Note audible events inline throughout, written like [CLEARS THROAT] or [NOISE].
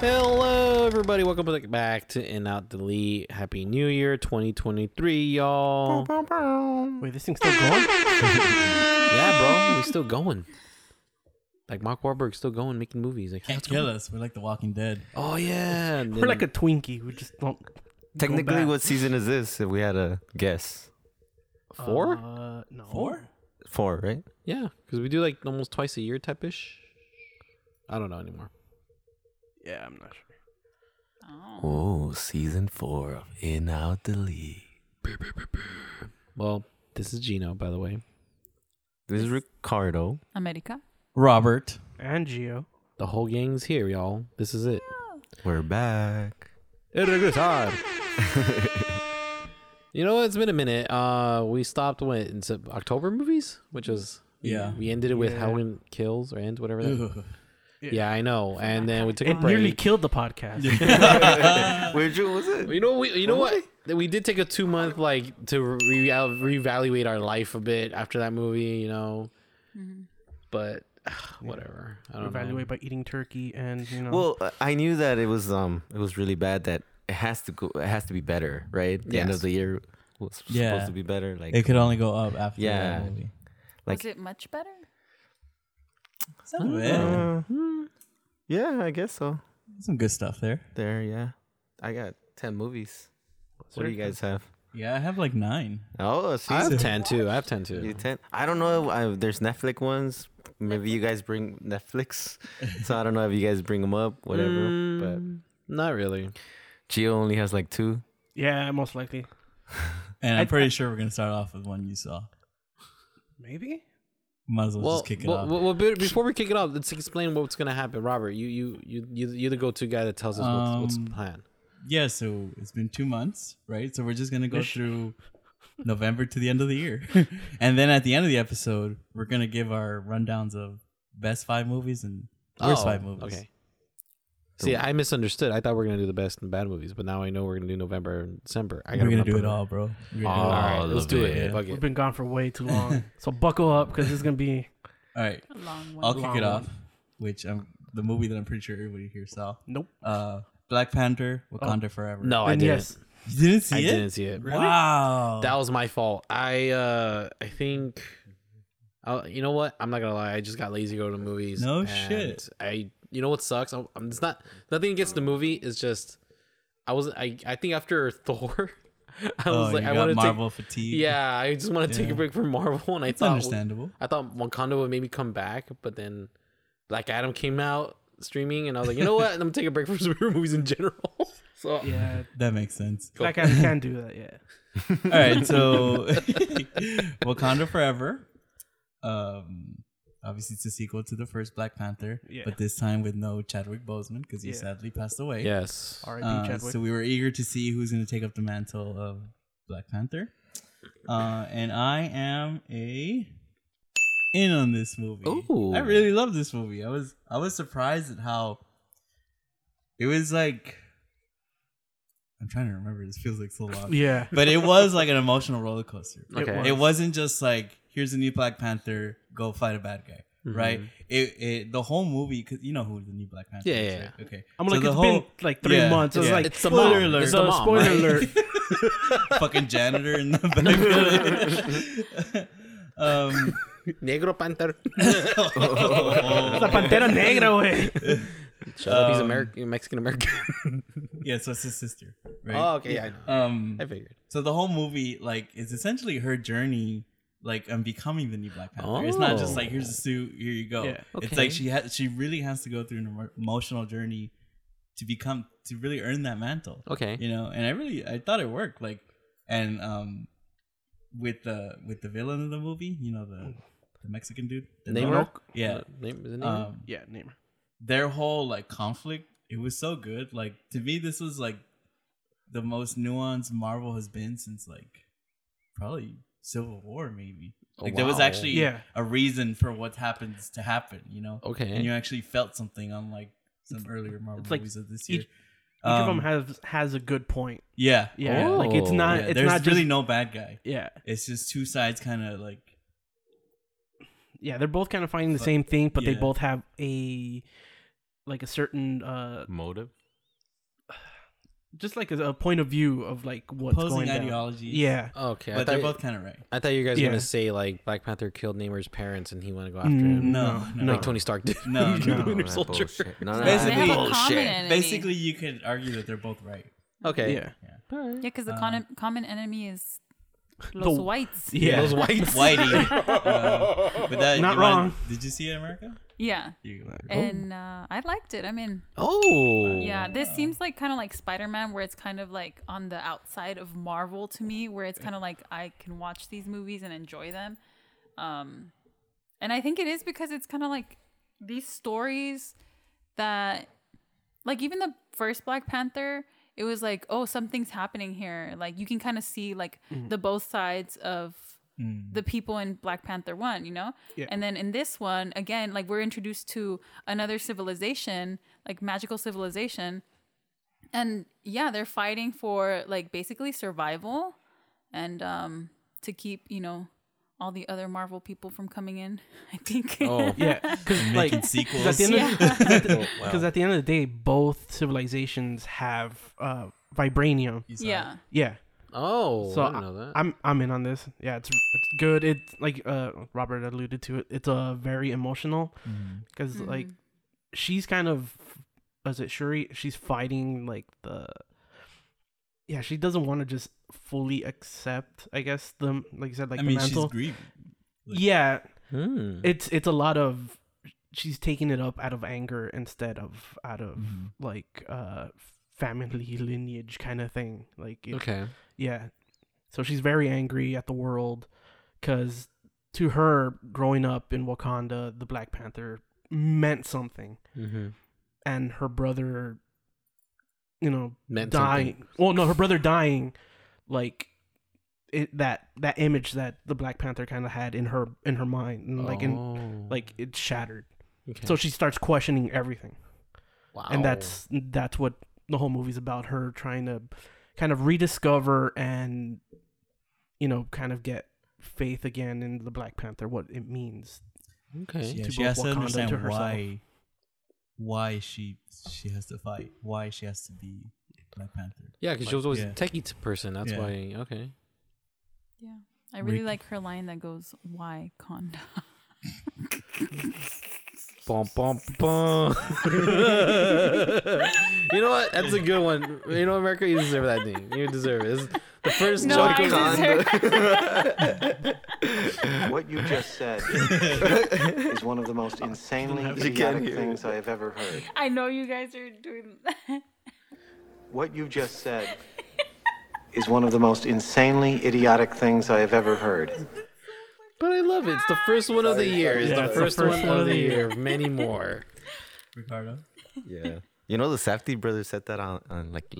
Hello, everybody. Welcome back to In Out Delete. Happy New Year 2023, y'all. Wait, this thing's still going? [LAUGHS] Yeah, bro. We're still going. Like, Mark Wahlberg's still going, making movies. Like, Can't kill going- us. We're like the Walking Dead. Oh, yeah. and We're like a Twinkie. We just don't. Technically, what season is this? If we had a guess, four? Uh, no. Four? four, right? yeah, because we do like almost twice a year type ish. I don't know anymore. Yeah, I'm not sure. Oh, season four of In Out Delete. Well, this is Gino, by the way. This is Ricardo. America. Robert. And Geo. The whole gang's here, y'all. This is it. We're back. El regresar. [LAUGHS] you know? It's been a minute. Uh, we stopped when in Sep- October movies, which was Yeah. We ended it with Yeah. Halloween Kills or Ends, whatever. That. [LAUGHS] Ugh. Yeah, I know. And then we took a It nearly killed the podcast. [LAUGHS] [LAUGHS] Where'd you, was it? You know, we, you know what? We did take a two month like to re- reevaluate our life a bit after that movie. You know, but [SIGHS] whatever. I don't Evaluate by eating turkey and you know. Well, uh, I knew that it was um it was really bad. That it has to go. It has to be better, right? The end Yes. of the year was Yeah. supposed to be better. Like It could only go up after Yeah. that movie. Like- Was it much better? Some, of. Uh, hmm, yeah, I guess so. Some good stuff there. There, yeah. I got ten movies. What do you guys have? Yeah, I have like nine. Oh, see, I have ten too. I have ten too. You too. ten? I don't know. I, there's Netflix ones. Maybe you guys bring Netflix. [LAUGHS] so I don't know if you guys bring them up, whatever. Mm, not really. But Gio only has like two. yeah, most likely. And I'm I- pretty sure we're going to start off with one you saw. Maybe. Might as well, Well, just kick it well, off. well, well, before we kick it off, let's explain what's gonna happen. Robert, you you you you you're the go-to guy that tells us what's, what's Um, the plan. yeah, so it's been two months, right? So we're just going to go through November to the end of the year. [LAUGHS] and then at the end of the episode, we're going to give our rundowns of best five movies and worst Oh, five movies. Okay. See, I misunderstood. I thought we are gonna do the best and bad movies, but now I know we're gonna do November and December. I We're going to do it all, bro. We're Oh, gonna do it All all. right, let's of do it. it. Fuck We've been gone for way too [LAUGHS] long. so buckle up because it's gonna be. All right. A long one. I'll kick long it one. off, which um the movie that I'm pretty sure everybody here saw. Nope. Uh, Black Panther, Wakanda Forever. No, I Then didn't. yes. you didn't see I it. didn't see it. Wow, That was my fault. I uh I think uh, you know what? I'm not gonna lie. I just got lazy going to movies. No and shit. I you know what sucks? I'm, I'm it's not nothing against the movie. It's just I was I I think after [LAUGHS] Thor, I oh, was like you I got wanted to Marvel take fatigue. yeah. I just want to take a break from Marvel, and I it's thought understandable. I thought Wakanda would maybe come back, but then Black Adam came out streaming, and I was like, you know what? I'm gonna take a break from [LAUGHS] superhero movies in general. [LAUGHS] so Yeah. That makes sense. Black Adam can do that. Yeah. All right, so Wakanda Forever. Um, obviously it's a sequel to the first Black Panther, Yeah. but this time with no Chadwick Boseman because he Yeah. sadly passed away. yes, R.I.P. Uh, Chadwick. so we were eager to see who's going to take up the mantle of Black Panther. Uh, and I am a in on this movie. Ooh. I really love this movie. I was I was surprised at how it was like I'm trying to remember. This feels like so long. [LAUGHS] yeah. But it was like an emotional roller coaster. okay. was. It wasn't just like here's a new Black Panther, go fight a bad guy, Mm-hmm. right? It, it the whole movie because you know who the new Black Panther Yeah, is, yeah, right? Okay, I'm So like, the it's whole- been like three yeah, months. I was yeah. like, It's the Spoiler mom. alert. It's so mom, spoiler right? alert. [LAUGHS] [LAUGHS] fucking janitor in the back. [LAUGHS] um, Negro Panther. La Pantera Negra, güey. Shut up, he's Um, American, Mexican American. yeah, so it's his sister, right? oh, okay, yeah, I know. Um, I figured. so the whole movie, like, is essentially her journey, like, I'm becoming the new Black Panther. It's not just Oh. like here's a suit, here you go. Yeah. It's like she has, she really has to go through an emotional journey to become, to really earn that mantle. Okay. you know and i really i thought it worked like and um with the with the villain of the movie you know the the mexican dude the Namor? yeah Uh, Name, is it Namor? um Yeah, name their whole like conflict it was so good like to me this was like the most nuanced marvel has been since like probably civil war maybe Oh, like there was actually Yeah. a reason for what happens to happen you know okay. and you actually felt something on like some earlier marvel It's like movies of this year each- Each of them Um, has has a good point. yeah Yeah, Oh. like it's not. Yeah, it's there's not really just, no bad guy. Yeah, It's just two sides kind of like yeah. They're both kind of finding the But- same thing, but they both have a like a certain uh Motive. Just like a, a point of view of like what's Opposing going down. ideologies. Yeah. Okay, but they're both kind of right. I thought you guys were Yeah. gonna say like Black Panther killed Namor's parents and he want to go after Mm, him, No, no, no. like Tony Stark did. No, with no, [LAUGHS] the Winter Soldier. [LAUGHS] No, no, Basically- They have a common bullshit. enemy. Basically, you could argue that they're both right. Okay. Yeah. Yeah, because the Uh, common common enemy is Los The- Whites. Yeah. Those whites. Whitey. Uh, [LAUGHS] but that, Not you wrong. want- did you see it America? Yeah. You, And uh, I liked it. I mean, Oh. yeah, this seems like kind of like Spider Man, where it's kind of like on the outside of Marvel to me, where it's kind of like I can watch these movies and enjoy them. Um, and I think it is because it's kind of like these stories that, like, even the first Black Panther, it was like, oh, something's happening here. Like, you can kind of see like the both sides of the people in Black Panther 1, you know? Yeah. And then in this one, again, like we're introduced to another civilization, like magical civilization. And yeah, they're fighting for like basically survival and um to keep, you know, all the other Marvel people from coming in, [LAUGHS] I think. Oh. [LAUGHS] Yeah. Because like making 'cause sequels. at the end of Yeah. [LAUGHS] because at the end of the day, both civilizations have uh vibranium. Yeah. Yeah. Oh. So I didn't know that. I'm I'm in on this. Yeah, it's it's good. It's like uh Robert alluded to it. It's uh very emotional it. Because Mm-hmm. like she's kind of is it Shuri? She's fighting like the yeah. She doesn't want to just fully accept. I guess the like you said like I mean, the she's grieving. like- yeah, Hmm. it's it's a lot of she's taking it up out of anger instead of out of Mhm. like uh family [LAUGHS] lineage kind of thing. Like it, okay. Yeah. So she's very angry at the world because to her, growing up in Wakanda, the Black Panther meant something. Mm-hmm. And her brother, you know, Meant dying. something. Well, no, her brother dying, like it that that image that the Black Panther kind of had in her in her mind, and like in Oh. like it shattered. Okay. So she starts questioning everything. wow. and that's that's what the whole movie's about her trying to kind of rediscover and you know kind of get faith again in the black panther what it means okay. Yeah, to she has to Wakanda and understand to why why she she has to fight, why she has to be Black Panther. Yeah, because she was always yeah. a techie person. That's Yeah. why. Okay. Yeah. I really Rick- like her line that goes, Why Conda? [LAUGHS] [LAUGHS] Bum, bum, bum. [LAUGHS] you know what? That's a good one. You know, America, you deserve that thing. You deserve it. This is the first No, joke. I of- [LAUGHS] What you just said [LAUGHS] is one of the most insanely You idiotic things I have ever heard. I know you guys are doing that. What you just said is one of the most insanely idiotic things I have ever heard. But I love it. It's the first one of the year. It's Yeah, the it's the first, first one, of the year. Many more. [LAUGHS] Ricardo. Yeah. You know the Safdie brothers said that on, on like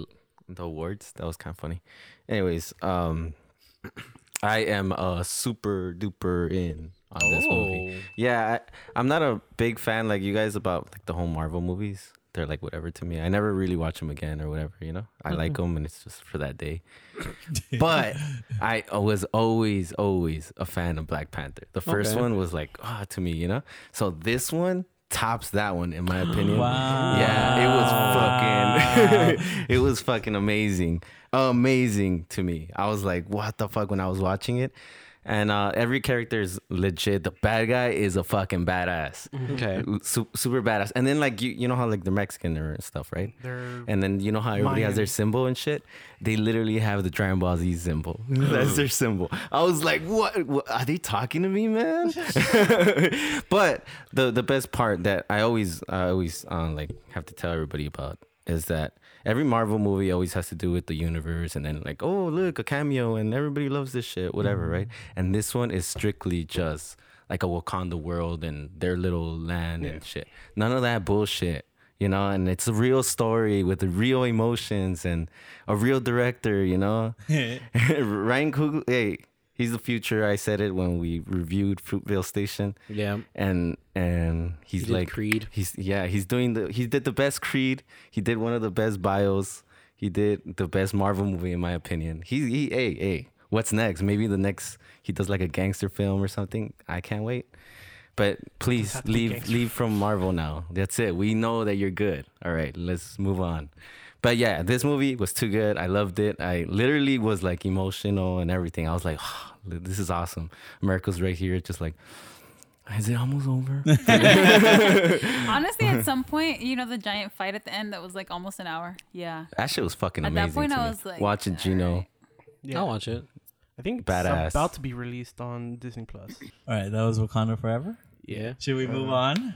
the awards. That was kind of funny. Anyways, um, [CLEARS THROAT] I am a super duper in on this movie. Oh. Yeah, I, I'm not a big fan like you guys about like the whole Marvel movies. They're like whatever to me. I never really watch them again or whatever. You know, I like them and it's just for that day. [LAUGHS] But I was always always a fan of Black Panther. The first Okay. one was like ah to me, you know. So this one tops that one in my [GASPS] opinion. Wow. Yeah, it was fucking [LAUGHS] [LAUGHS] it was fucking amazing. Amazing to me. I was like, what the fuck when I was watching it? And uh, every character is legit. The bad guy is a fucking badass. Okay. Su- super badass. And then like you you know how like they're Mexican or stuff, right? they're And then you know how everybody has their symbol and shit. They literally have the Dragon Ball Z symbol. [LAUGHS] That's their symbol. I was like, what? what? Are they talking to me, man? [LAUGHS] [LAUGHS] but the the best part that I always I always uh, like have to tell everybody about is that every Marvel movie always has to do with the universe, and then like, oh look, a cameo, and everybody loves this shit, whatever, mm-hmm. right? And this one is strictly just like a Wakanda world and their little land and shit. None of that bullshit you know, and it's a real story with real emotions and a real director, you know. [LAUGHS] [LAUGHS] Ryan Coogler, hey, he's the future. I said it when we reviewed Fruitvale Station, Yeah. and and he's He like Creed. He's yeah, he's doing the he did the best Creed. He did one of the best bios. He did the best Marvel movie in my opinion. He he hey hey, what's next? Maybe the next he does like a gangster film or something. I can't wait. But please have to be leave leave from Marvel now. That's it. We know that you're good. All right, let's move on. But yeah, this movie was too good. I loved it. I literally was like emotional and everything. I was like, this is awesome. America's right here. Just like, is it almost over? [LAUGHS] Honestly, at some point, you know, the giant fight at the end that was like almost an hour. Yeah. that shit was fucking At amazing. that point, to I me. was like, watching Gino. alright. Yeah. I'll watch it. I think Badass. it's about to be released on Disney Plus. All right, that was Wakanda Forever. Yeah. Should we move uh-huh. on?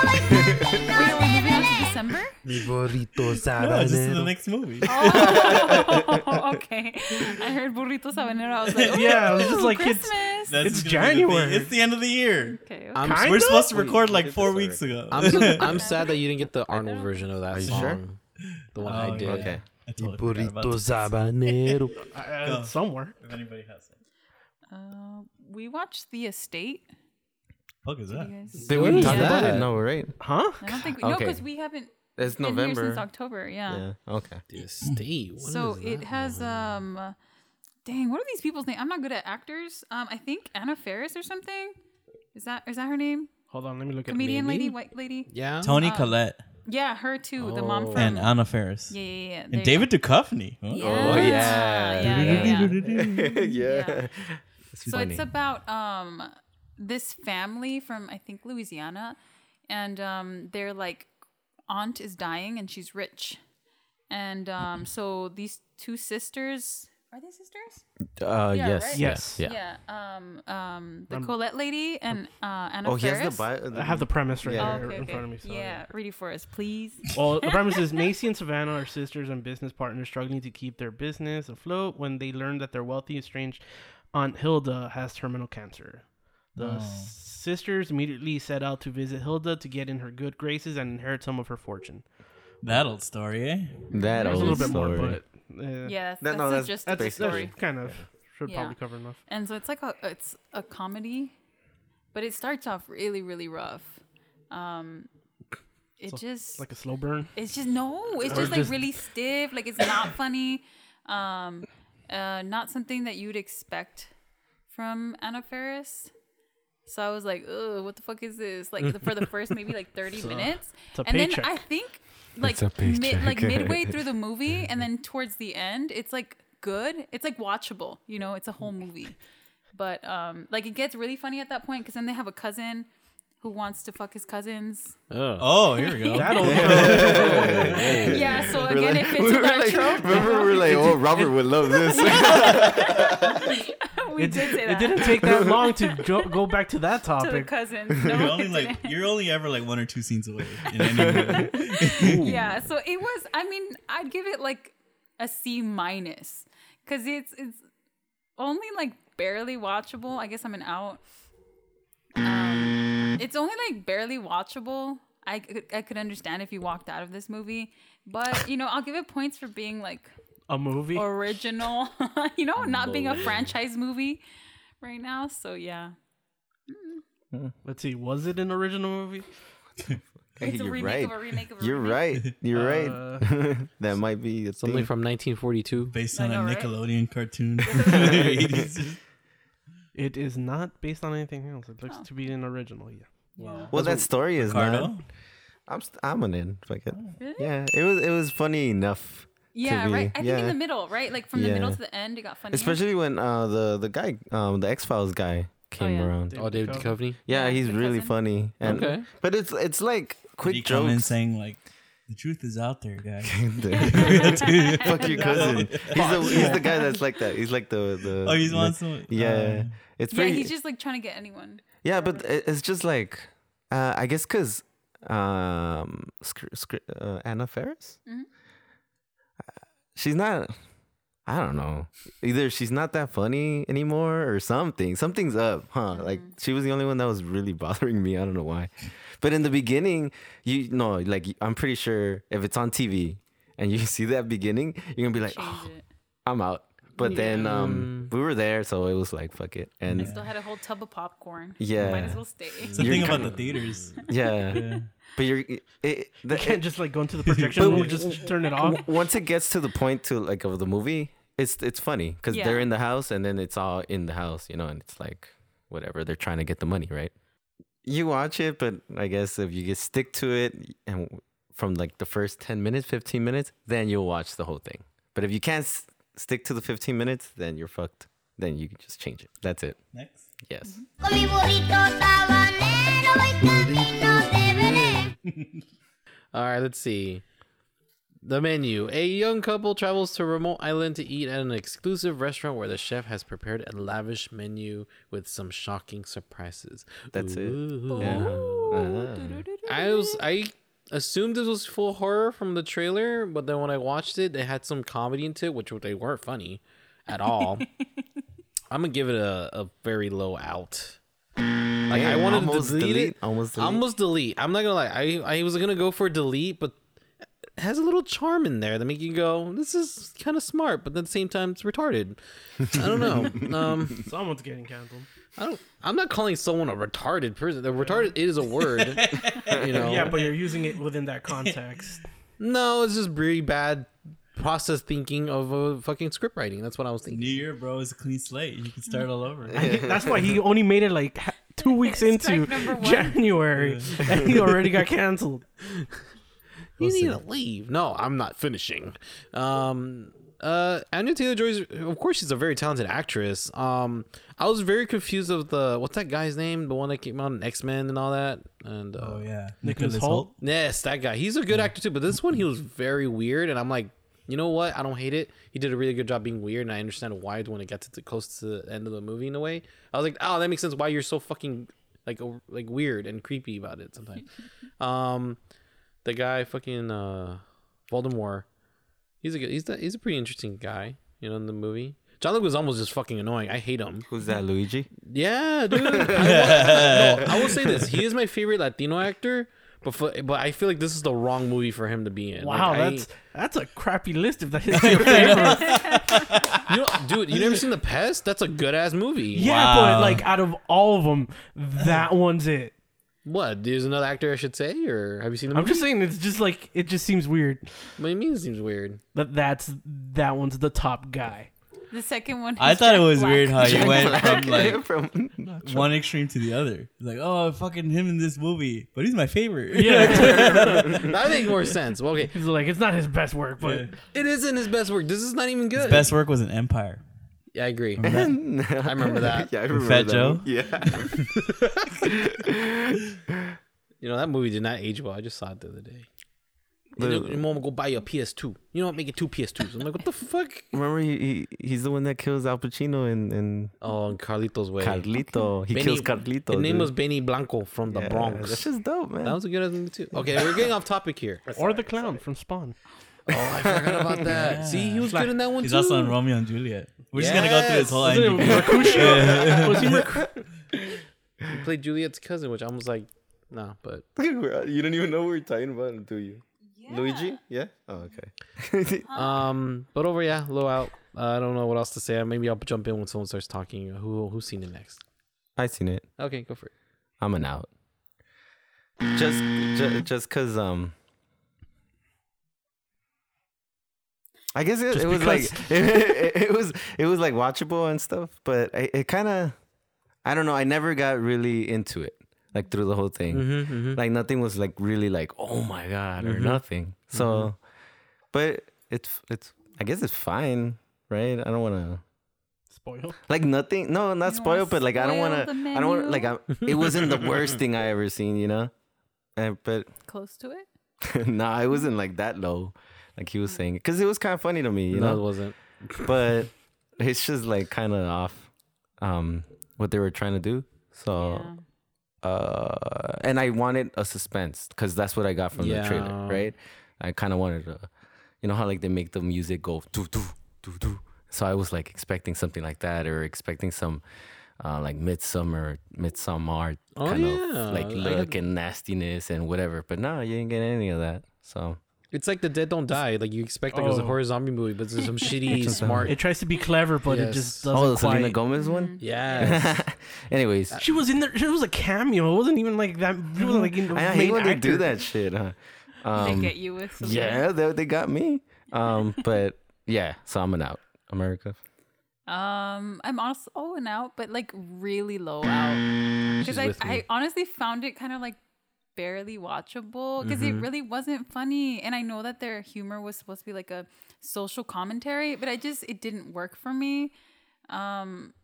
Con mi burrito [LAUGHS] sabanero Wait, are we moving on to December? Mi burrito No, this is the next movie. Oh, [LAUGHS] okay. I heard burrito sabanero. I was like, Yeah, I was "Ooh, just like, Christmas. it's- That's It's gonna be the thing. January. It's the end of the year. okay, okay. I'm, Kind We're supposed to record you like four weeks ago. I'm, [LAUGHS] so, I'm sad that you didn't get the Arnold version of that you song. sure? The one Oh, I yeah. did. Okay. I totally Burrito sabanero. Uh, somewhere. If anybody has it. Uh, we watched The Estate. Fuck is that? you guys- Did we What talk about that? it? No, right? Huh? I don't think we, no, because we haven't It's been here November. since October. Yeah. Yeah. Okay. The estate. What so is it has one? um, uh, dang, what are these people's names? I'm not good at actors. Um, I think Anna Faris or something. Is that is that her name? Hold on, let me look at Comedian lady, white lady. Yeah. Toni Collette Yeah, her too. The mom Oh. from and Anna Faris yeah, yeah, yeah. there and David Duchovny. Huh? go. Oh, yeah. yeah, yeah, yeah. yeah. [LAUGHS] [LAUGHS] It's So funny. it's about um this family from I think Louisiana, and um their like aunt is dying and she's rich, and um so these two sisters are they sisters? uh, Yeah, yes, right? Yes. Yeah. Yeah. Um um the Um, Collette lady and uh Anna Oh, he has the bio. I have the premise right Yeah. Oh, okay, in okay. front of me. So, yeah, read it for us, please. [LAUGHS] Well, the premise is Macy and Savannah are sisters and business partners struggling to keep their business afloat when they learn that their wealthy, estranged aunt Hilda has terminal cancer. The Oh. sisters immediately set out to visit Hilda to get in her good graces and inherit some of her fortune. That old story, eh? That There's a old little bit story. more, but uh, Yeah, that's, That- that's no, the that's- gist that's, of the that's story. kind of should Yeah. probably cover enough. And so it's like a it's a comedy, but it starts off really really rough. Um, it just Like a slow burn. it's just no, it's Or just like just- really stiff. Like it's not funny. Um, uh, not something that you'd expect from Anna Faris. So I was like, "Ugh, what the fuck is this?" Like the, for the [LAUGHS] first maybe like thirty minutes, and paycheck. then I think like mid, like midway through the [LAUGHS] movie, and then towards the end, it's like good. It's like watchable. You know, it's a whole movie. But um, like it gets really funny at that point because then they have a cousin who wants to fuck his cousins. Oh. Oh, here we go. That old [LAUGHS] Yeah, so again, it fits with our like, trope. remember, we were like, oh, Robert would love this. [LAUGHS] we it, did say that. It didn't take that long to jo- go back to that [LAUGHS] to the topic. cousins. No, You're only like you're only ever like one or two scenes away in any movie. yeah. So it was. I mean, I'd give it like a C minus because it's it's only like barely watchable. I guess I'm an out. Um, it's only like barely watchable. I could, I could understand if you walked out of this movie, but you know, I'll give it points for being like A movie. original. [LAUGHS] you know, not being a franchise movie right now. So yeah, Let's see. Was it an original movie? [LAUGHS] it's a You're remake right. of a remake of a You're remake. right. You're Uh, right. [LAUGHS] that might be a Something thing. from 1942. Based on know, a right? Nickelodeon cartoon. 80s. It is not based on anything else. It Oh. looks to be an original. Yeah. Yeah. well, that story is Ricardo? not. I'm st- I'm an in. Fuck it. Really? Yeah, it was it was funny enough. Yeah, be, right. I think in the middle, right? Like from the middle to the end, it got funny. Especially when uh the the guy um the X Files guy came yeah. around. Oh, David Duchovny. Yeah, Yeah, he's really cousin. funny. And Okay. but it's it's like quick He come in jokes. saying like, "The truth is out there, guys." [LAUGHS] [LAUGHS] Fuck your cousin. He's the he's the guy that's like that. He's like the the. oh, he's the- wants some. Yeah, it's yeah, he's just like trying to get anyone. Yeah, but it's just like, uh, I guess because um, scr- scr- uh, Anna Faris, Mhm. she's not. I don't know. Either she's not that funny anymore, or something. Something's up, huh? Like she was the only one that was really [LAUGHS] bothering me. I don't know why. But in the beginning, you know, like I'm pretty sure if it's on TV and you [LAUGHS] see that beginning, you're gonna be like, oh. I'm out. But then um, we were there, so it was like, fuck it. And we Still had a whole tub of popcorn. Yeah. might as well stay. It's the You're thing about kinda- the theaters. yeah, Yeah. but you're it, it, the, You can't just like go into the [LAUGHS] projection room and w- just turn it off. once it gets to the point to like of the movie, it's it's funny because Yeah. they're in the house and then it's all in the house, you know, and it's like whatever. They're trying to get the money, right? You watch it, but I guess if you just stick to it and from like the first 10 minutes, 15 minutes, then you'll watch the whole thing. But if you can't s- stick to the 15 minutes, then you're fucked. Then you can just change it. That's it. Next. Yes. Mm-hmm. Con mi burrito sabanero voy camino de Belén. [LAUGHS] All right, let's see. The menu. A young couple travels to a remote island to eat at an exclusive restaurant where the chef has prepared a lavish menu with some shocking surprises. That's it. Ooh. Yeah. I was I assumed this was full horror from the trailer, but then when I watched it, they had some comedy into it, which they weren't funny at all. [LAUGHS] I'm gonna give it a, a very low out. Like I Damn, wanted to delete, delete, it. almost delete. Almost delete. I'm not gonna lie. I I was gonna go for delete, but it has a little charm in there that make you go, "This is kind of smart," but at the same time, it's retarded. I don't know. [LAUGHS] Um, Someone's getting canceled. I don't. I'm not calling someone a retarded person. The retarded is a word. you know. Yeah, but you're using it within that context. [LAUGHS] No, it's just really bad process thinking of uh, fucking script writing. That's what I was thinking. New Year, bro, is a clean slate. You can start all over. That's why he [LAUGHS] only made it like two weeks into number one. January, and he already got canceled. You need to leave. No, I'm not finishing. Um, uh, Anya Taylor Joy's, of course, she's a very talented actress. Um, I was very confused of the what's that guy's name, the one that came out in X Men and all that. And uh, Oh yeah, Nicholas Hoult? yes, that guy. He's a good actor too. But this one, he was very weird, and I'm like, you know what? I don't hate it. He did a really good job being weird, and I understand why when it gets to the, close to the end of the movie in a way. I was like, oh, that makes sense. Why you're so fucking like like weird and creepy about it sometimes. [LAUGHS] um, the guy fucking uh, Voldemort. He's a good, he's a, he's a pretty interesting guy, you know, in the movie. John Leguizamo's almost just fucking annoying. I hate him. Who's that, Luigi? Yeah, dude. [LAUGHS] I, will, no, I will say this: he is my favorite Latino actor, but for, but I feel like this is the wrong movie for him to be in. Wow, Like, I- that's that's a crappy list if that is your favorite. [LAUGHS] [LAUGHS] you know, dude. You never seen The Pest? That's a good ass movie. yeah, but like out of all of them, that one's it. What? There's another actor I should say, or have you seen the movie? I'm just saying, it's just like it just seems weird What do you mean? It seems weird. that that's that one's the top guy. The second one. I is thought it was Black. weird how you went [LAUGHS] from like [LAUGHS] From one extreme to the other. Like, oh, fucking him in this movie, but he's my favorite. Yeah, [LAUGHS] That makes more sense. Well, okay, he's like it's not his best work, but Yeah. it isn't his best work. This is not even good. His best work was an Empire. Yeah, I agree. [LAUGHS] I remember that. [LAUGHS] yeah, I remember Fat that Joe? [LAUGHS] Yeah. You know that movie did not age well. I just saw it the other day. You know, your mom will go buy you a PS2. You know what? Make it two PS2s. I'm like, what the fuck? Remember he, he he's the one that kills Al Pacino in, in Oh, and Carlitos way. Carlito. He Benny- kills Carlito. His name dude. was Benny Blanco from the Yeah, Bronx. That's just dope, man. That was a good ass movie too. Okay, we're getting off topic here. or the clown from Spawn. Oh, I forgot about [LAUGHS] that. See, he was good in that one He's too. also in Romeo and Juliet. We're just gonna go through his whole Wasn't it IMDb. Mercutio? [LAUGHS] [LAUGHS] Was he Merc- He played Juliet's cousin, which I was like, nah, but you don't even know what we're talking about, do you? Luigi? Yeah. Oh, okay. um, but over yeah, low out. Uh, I don't know what else to say. Maybe I'll jump in when someone starts talking. Who who's seen it next? I seen it. Okay, go for it. I'm an out. Just, just, just cause um. I guess it, it was because- like [LAUGHS] it, it, was it was like watchable and stuff, but it, it kind of I don't know. I never got really into it like through the whole thing. Mm-hmm, Like nothing was like really like oh my god or nothing. So, but it's it's I guess it's fine, right? I don't want to Spoil. like nothing. No, not You don't wanna spoiled, but like I don't want to. I don't want like I, it wasn't the worst thing I ever seen, you know. [LAUGHS] Uh, but Close to it. [LAUGHS] nah, it wasn't like that low, like he was saying, because it was kind of funny to me, you no, it wasn't. [LAUGHS] But it's just like kind of off, um, what they were trying to do. So, Yeah. uh, and I wanted a suspense because that's what I got from the trailer, right? I kind of wanted to, you know how like they make the music go doo doo doo doo. So I was like expecting something like that, or expecting some. Uh, like Midsommar, Midsommar Oh, kind yeah. of like look had- and nastiness and whatever. But no, you didn't get any of that. So It's like the dead don't die. Like you expect like it was a Oh. horror zombie movie, but it's some [LAUGHS] shitty smart. It tries to be clever, but it just oh, doesn't Oh, the Selena quite. Gomez one. Yeah. [LAUGHS] Anyways, She was in there. She was a cameo. It wasn't even like that. She wasn't like in the I main hate when they do that shit. Huh? they Um, get you with. Some yeah, they, they got me. Um, [LAUGHS] but yeah, so I'm an out. America. Um, I'm also oh and out, but like really low out because I. I honestly found it kind of like barely watchable because it really wasn't funny, and I know that their humor was supposed to be like a social commentary, but I just it didn't work for me. Um,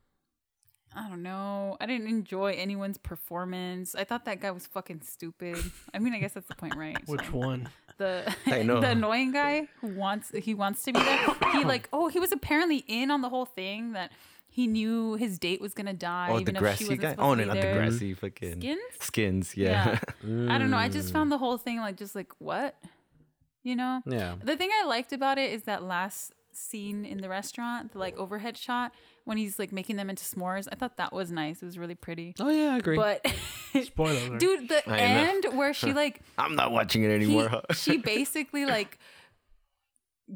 I don't know. I didn't enjoy anyone's performance. I thought that guy was fucking stupid. I mean, I guess that's the point, right? [LAUGHS] Which So- one? the [LAUGHS] I know. [LAUGHS] the annoying guy who wants he wants to be there. He like oh he was apparently in on the whole thing that he knew his date was gonna die Oh, the even if she grassy wasn't guy. supposed Oh, to no, be not the grassy fucking Skins? skins. Yeah. [LAUGHS] I don't know. I just found the mm. whole thing like just like what, you know. Yeah. The thing I liked about it is that last scene in the restaurant, the like overhead shot when he's like making them into s'mores. I thought that was nice. It was really pretty. Oh yeah, I agree. But [LAUGHS] Spoiler [LAUGHS] dude, the I know. end where she like I'm not watching it he- anymore. huh? she basically like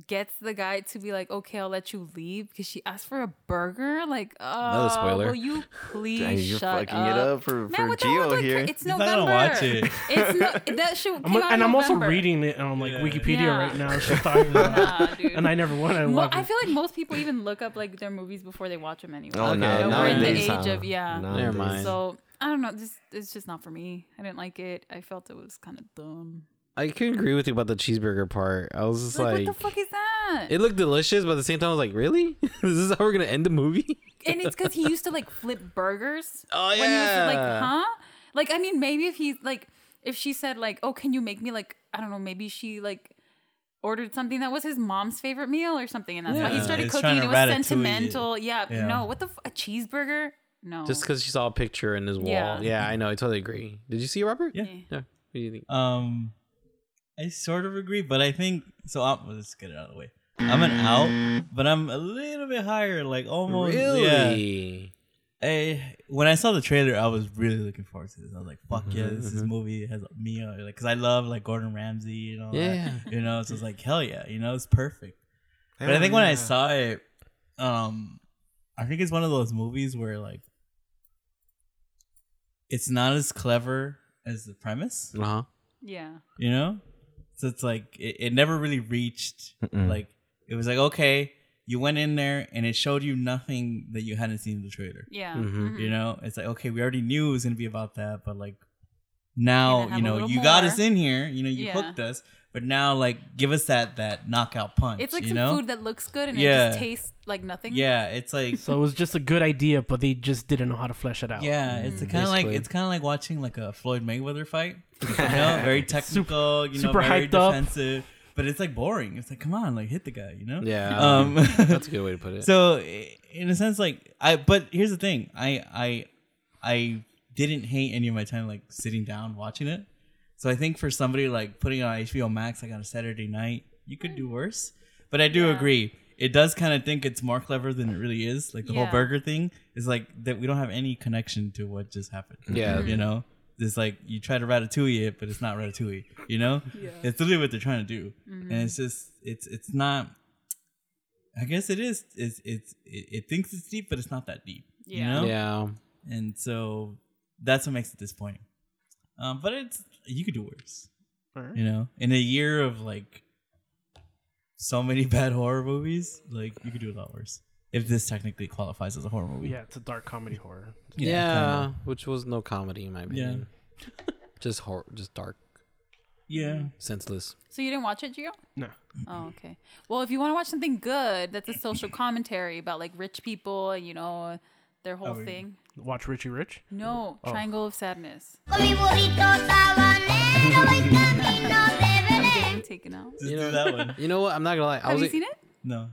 gets the guy to be like, okay, I'll let you leave because she asked for a burger. Like, oh, spoiler. will you [LAUGHS] please Dang, you're shut fucking up? it up for, Man, for what the hell Geo here. It's He's not November. gonna watch it. It's no, [LAUGHS] that should. I'm, came out and I'm also reading it on like Yeah. Wikipedia Yeah. right now. She's talking about, [LAUGHS] Nah, dude. and I never went and Mo- I feel like most people even look up like their movies before they watch them anyway. Oh, Okay. no, You know, we're in the age huh? of yeah. Nowadays. Never mind. So I don't know. This it's just not for me. I didn't like it. I felt it was kind of dumb. I can agree with you about the cheeseburger part. I was just Like, like, what the fuck is that? it looked delicious, but at the same time, I was like, really? [LAUGHS] this is how we're gonna end the movie? and it's because he used to like flip burgers. [LAUGHS] Oh, When he was like, huh? Like, I mean, maybe if he's like, if she said like, oh, can you make me like, I don't know, maybe she like ordered something that was his mom's favorite meal or something, and that's why he started He's cooking. trying And it was sentimental. Yeah, Yeah. No, what the f- a cheeseburger? No. Just because she saw a picture in his wall. Yeah. Yeah. I know. I totally agree. Did you see it, Robert? Yeah. Yeah. What do you think? Um, I sort of agree, but I think so. I'm, let's get it out of the way. I'm an out, but I'm a little bit higher, like almost. Yeah. really? I, when I saw the trailer, I was really looking forward to this. I was like, "Fuck yeah, Mm-hmm, this is movie has Mia." Like, cause I love like Gordon Ramsay and all Yeah. that. You know, so it's like, hell yeah, you know, it's perfect. But I think when I saw it, um, I think it's one of those movies where like it's not as clever as the premise. Uh huh. yeah. you know so it's like it, it never really reached like it was like okay you went in there and it showed you nothing that you hadn't seen in the trailer Yeah. Mm-hmm. Mhm. you know it's like okay we already knew it was gonna be about that but like now you know little you got us in here you know you Yeah. hooked us but now like give us that that knockout punch It's like you some know food that looks good and it just tastes like nothing. yeah it's like So it was just a good idea, but they just didn't know how to flesh it out. Yeah, it's kind of like it's kind of like watching like a Floyd Mayweather fight. [LAUGHS] You know, very technical, you know, super very hyped up. defensive. But it's like boring. It's like, come on, like hit the guy, you know? Yeah. Um. [LAUGHS] That's a good way to put it. so in a sense, like I, but here's the thing, I, I, I didn't hate any of my time like sitting down watching it. So I think for somebody like putting on HBO Max like on a Saturday night, you could do mm. worse. But I do Yeah. agree. It does kind of think it's more clever than it really is. Like the whole burger thing is like that we don't have any connection to what just happened. Yeah. Mm-hmm. You know? It's like you try to ratatouille it, but it's not ratatouille. You know? Yeah. It's literally what they're trying to do. And mm-hmm. it's just it's it's not I guess it is. It's it's it, it thinks it's deep, but it's not that deep. You Yeah. know? yeah. And so that's what makes it disappointing. Um, but it's you could do worse. Alright. You know, in a year of like so many [LAUGHS] bad horror movies, like you could do a lot worse. If this technically qualifies as a horror movie. Yeah, it's a dark comedy horror. Yeah. kinda. Which was no comedy in my opinion. [LAUGHS] just horror, just dark, Yeah. senseless. So you didn't watch it, Gio? No. Oh, okay. Well, if you want to watch something good, that's a social commentary about like rich people, you know, their whole Oh, thing. Watch Richie Rich. No, Triangle of Sadness. Con mi burrito sabanero voy camino de [LAUGHS] Belén. Taken out. Just You know- that one. You know what? I'm not gonna lie. I Have was you seen it? No.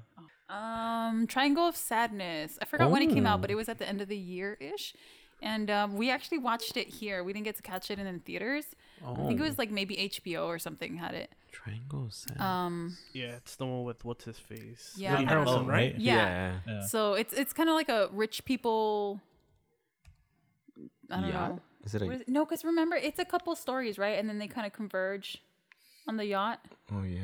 Um, Triangle of Sadness. I forgot when it came out, Oh. but it was at the end of the year ish. And um, we actually watched it here. We didn't get to catch it in the theaters. I think it was like maybe HBO or something had it. Triangle Sad. Um, Yeah, it's the one with what's his face. Yeah, Woody I don't Harrelson, right? Right? yeah. Yeah. So it's it's kind of like a rich people. I don't Yacht? know. Is it a? is it? No, because remember, it's a couple stories, right? And then they kind of converge on the yacht. Oh yeah.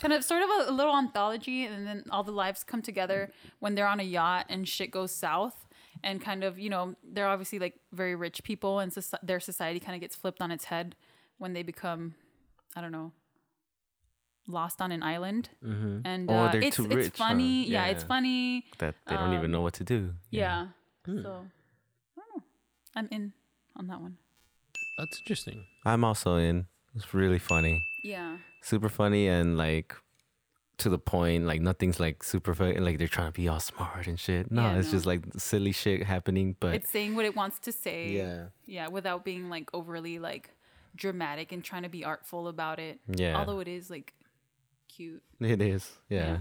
Kind of, sort of a, a little anthology, and then all the lives come together when they're on a yacht and shit goes south. And kind of, you know, they're obviously like very rich people, and soci- their society kind of gets flipped on its head when they become, I don't know, lost on an island, Mm-hmm. and Oh, uh, they're it's too it's rich, huh? funny. Yeah. it's funny. that they don't even Um, know what to do. Yeah. Hmm. So I don't know. I'm in on that one. That's interesting. I'm also in. It's really funny. Yeah. super funny and like to the point. Like nothing's like super funny. like they're trying to be all smart and shit. No, Yeah, it's no. just like silly shit happening. But it's saying what it wants to say. yeah, Yeah, without being like overly like dramatic and trying to be artful about it. yeah, Although it is like cute. it is. Yeah, Yeah.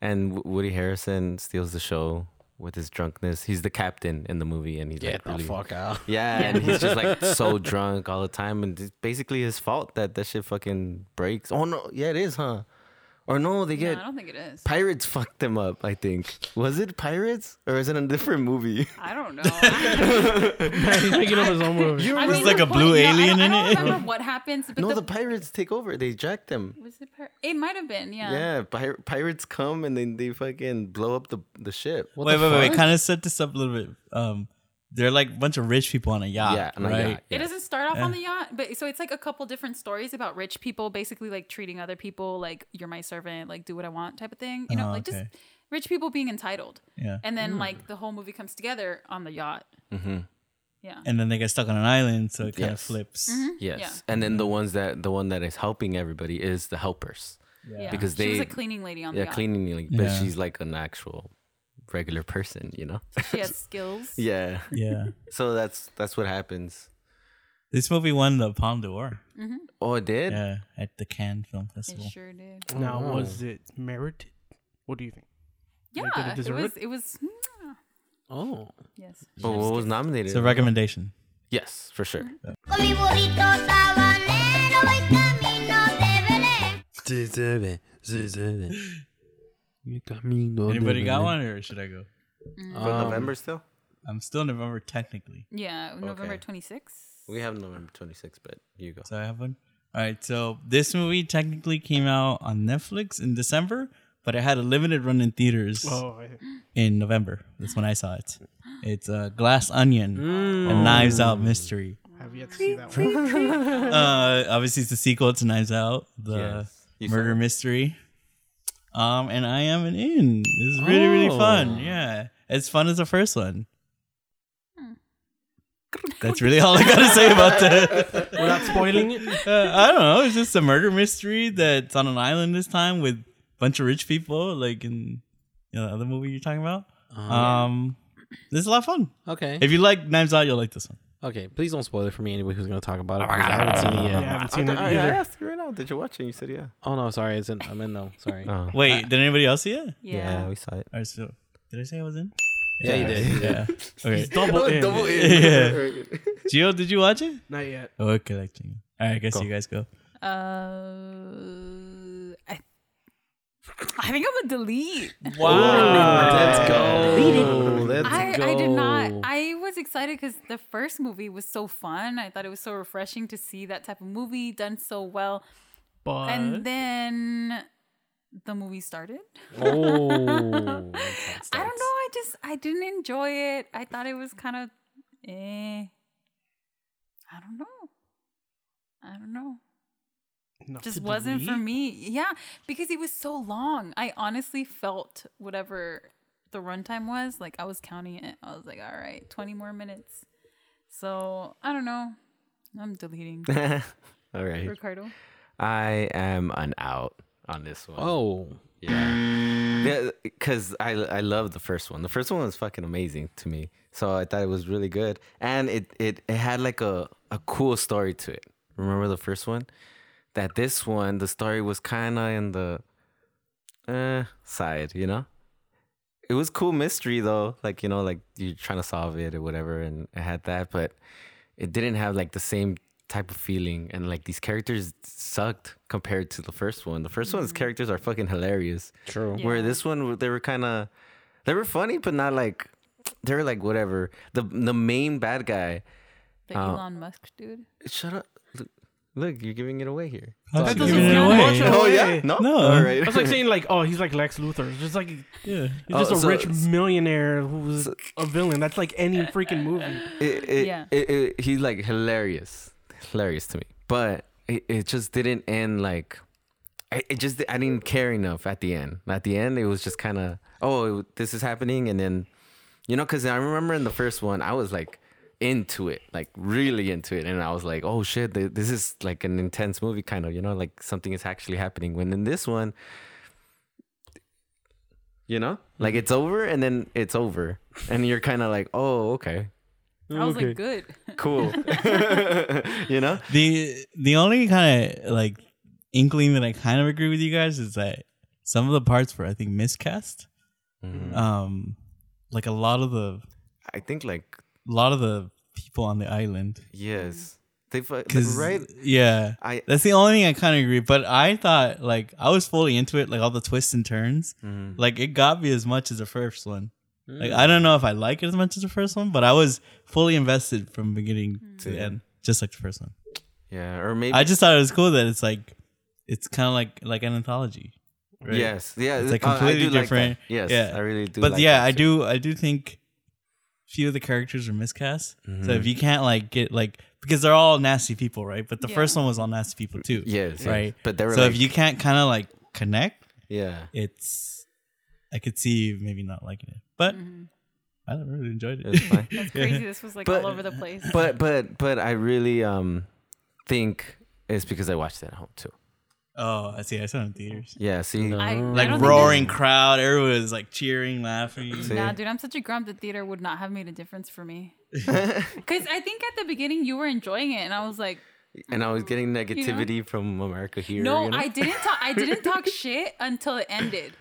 and Woody Harrelson steals the show with his drunkenness. He's the captain in the movie, and he's Get like the really. fuck out. [LAUGHS] Yeah, and he's just like [LAUGHS] so drunk all the time, and it's basically his fault that that shit fucking breaks. Oh no, yeah, it is, huh? Or no, they No, get I don't think it is. pirates fucked them up. I think was it pirates or is it a different movie? I don't know. I, He's making up his own movie. I mean, like a blue point- no, I alien don't- in I don't remember what happens. But no, the, the pirates take over. They jack them. was it pir- It might have been. Yeah. Yeah, pir- pirates come and then they fucking blow up the the ship. What wait, the wait, wait. fuck? Kind of set this up a little bit. Um, they're like a bunch of rich people on a yacht, yeah, on a right? yacht, It doesn't start off on the eh. yacht, but so it's like a couple different stories about rich people basically like treating other people like you're my servant, like do what I want type of thing. You know, Oh, like just rich people being entitled. Yeah. And then hmm. like the whole movie comes together on the yacht. Mm-hmm. Yeah. And then they get stuck on an island, so it kind of Yes. flips. Mm-hmm. Yes, Yeah. and then the mm-hmm. ones that the one that is helping everybody is the helpers. Yeah. Because she was a cleaning lady on the Yeah, yacht. cleaning, like, but Yeah. she's like an actual regular person, you know. She has [LAUGHS] skills. yeah, Yeah. [LAUGHS] so that's that's what happens. This movie won the Palme d'Or. Mm-hmm. Oh, it did. Yeah, at the Cannes Film It Festival. sure did. Now, Oh. was it merited? What do you think? Yeah, Like, did it it, was. It, was. Oh, Yes. But what was nominated? It's a recommendation. Yes, for sure. Mm-hmm. Con [LAUGHS] mi burrito sabanero voy camino. Anybody got one, or should I go? For November still. I'm still November technically, Yeah, November Okay. 26th. We have November 26th, but you go. so I have one. All right, so this movie technically came out on Netflix in December, but it had a limited run in theaters Oh, I- in November. That's when I saw it. It's a Glass Onion, a Knives Out mystery. have yet to see that one. [LAUGHS] Uh, obviously, it's the sequel to Knives Out, the Yes. You saw murder it? mystery. Um, and I am an in. It's really really fun. Yeah, as fun as the first one. That's really all I gotta say about that. [LAUGHS] We're not spoiling it. [LAUGHS] Uh, I don't know. It's just a murder mystery that's on an island this time with a bunch of rich people, like in you know, the other movie you're talking about. Um, this is a lot of fun. okay. If you like Knives Out, you'll like this one. Okay, please don't spoil it for me. Anybody who's gonna talk about it. because I haven't seen it Yeah, I yet. haven't seen it I, I either. asked you right now. Did you watch it? You said yeah. Oh no, sorry. It's in. I'm in though. Sorry. Oh. Wait, did anybody else see it? Yeah. we saw it. Or so, did I say I was in? Yeah, you did. Yeah. [LAUGHS] Okay. Double in. Double in. [LAUGHS] yeah. [LAUGHS] Gio, did you watch it? Not yet. Oh, okay, like Gio. All right, I guess Go. you guys go. Uh, I, I think I'm a delete. Wow, Let's go. Let's I, go. I did not. I was excited because the first movie was so fun. I thought it was so refreshing to see that type of movie done so well. But And then the movie started. Oh. [LAUGHS] I don't know. I just I didn't enjoy it. I thought it was kind of eh. I don't know. I don't know. enough Just wasn't for me. Yeah, because it was so long. I honestly felt whatever the runtime was. Like I was counting it. I was like, all right, twenty more minutes. So I don't know. I'm deleting. [LAUGHS] All right. Ricardo. I am an out on this one. Oh. Yeah. Because I I love the first one. The first one was fucking amazing to me. So I thought it was really good, and it it, it had like a a cool story to it. Remember the first one? That this one, the story was kind of in the uh side, you know. It was cool mystery though, like you know, like you're trying to solve it or whatever, and I had that, but it didn't have like the same type of feeling, and like these characters sucked compared to the first one. The 1st one's characters are fucking hilarious. True. Yeah. Where this one, they were kind of, they were funny, but not like, they were like whatever. The the main bad guy. The Uh, Elon Musk dude. Shut up. Look, look you're giving it away here. How's That doesn't giving it much Oh way. yeah, no, No. All right. That's like saying like, oh, he's like Lex Luthor. It's just like Yeah. he's Yeah. just Oh, a so- rich millionaire who's a villain. That's like any freaking movie. it, it, Yeah. it, it, he's like hilarious, hilarious to me. But it, it just didn't end like I, it just I didn't care enough at the end. At the end, it was just kind of oh this is happening, and then you know because I remember in the first one I was like into it, like really into it, and I was like oh shit, this is like an intense movie, kind of you know like something is actually happening. When in this one, you know, like it's over and then it's over, and you're kind of like oh okay, I was like, good. cool, [LAUGHS] [LAUGHS] you know. The the only kind of like inkling that I kind of agree with you guys is that some of the parts were I think miscast. Mhm. Um, like a lot of the I think like a lot of the people on the island. yes, They've Cause right. yeah, I that's the only thing I kind of agree. But I thought like I was fully into it, like all the twists and turns. Mhm. Like it got me as much as the first one. Like I don't know if I like it as much as the first one, but I was fully invested from beginning to Yeah. end, just like the first one. yeah, or maybe I just thought it was cool that it's like it's kind of like like an anthology. right? Yes, yeah, It's like uh, I completely do like different. yes, Yeah. I really do. but like yeah, that I too. do I do think few of the characters are miscast. So Mm-hmm. if you can't like get like because they're all nasty people, right? But the Yeah. first one was all nasty people too. Yes, yes. Right. But they were so like, if you can't kind of like connect, yeah, it's I could see maybe not liking it. But Mm-hmm. I really enjoyed it's it. fine. [LAUGHS] That's crazy. This was like But- all over the place. but but but I really um think it's because I watched it at home too. Oh, I see. I saw it in theaters. Yeah, see, I, I Like don't think roaring crowd, everyone was like cheering, laughing. that- See? Nah, dude, I'm such a grump. The theater would not have made a difference for me. [LAUGHS] Because I think at the beginning you were enjoying it, and I was like, and I was getting negativity from America here. no, you know? I didn't talk. I didn't talk [LAUGHS] shit until it ended.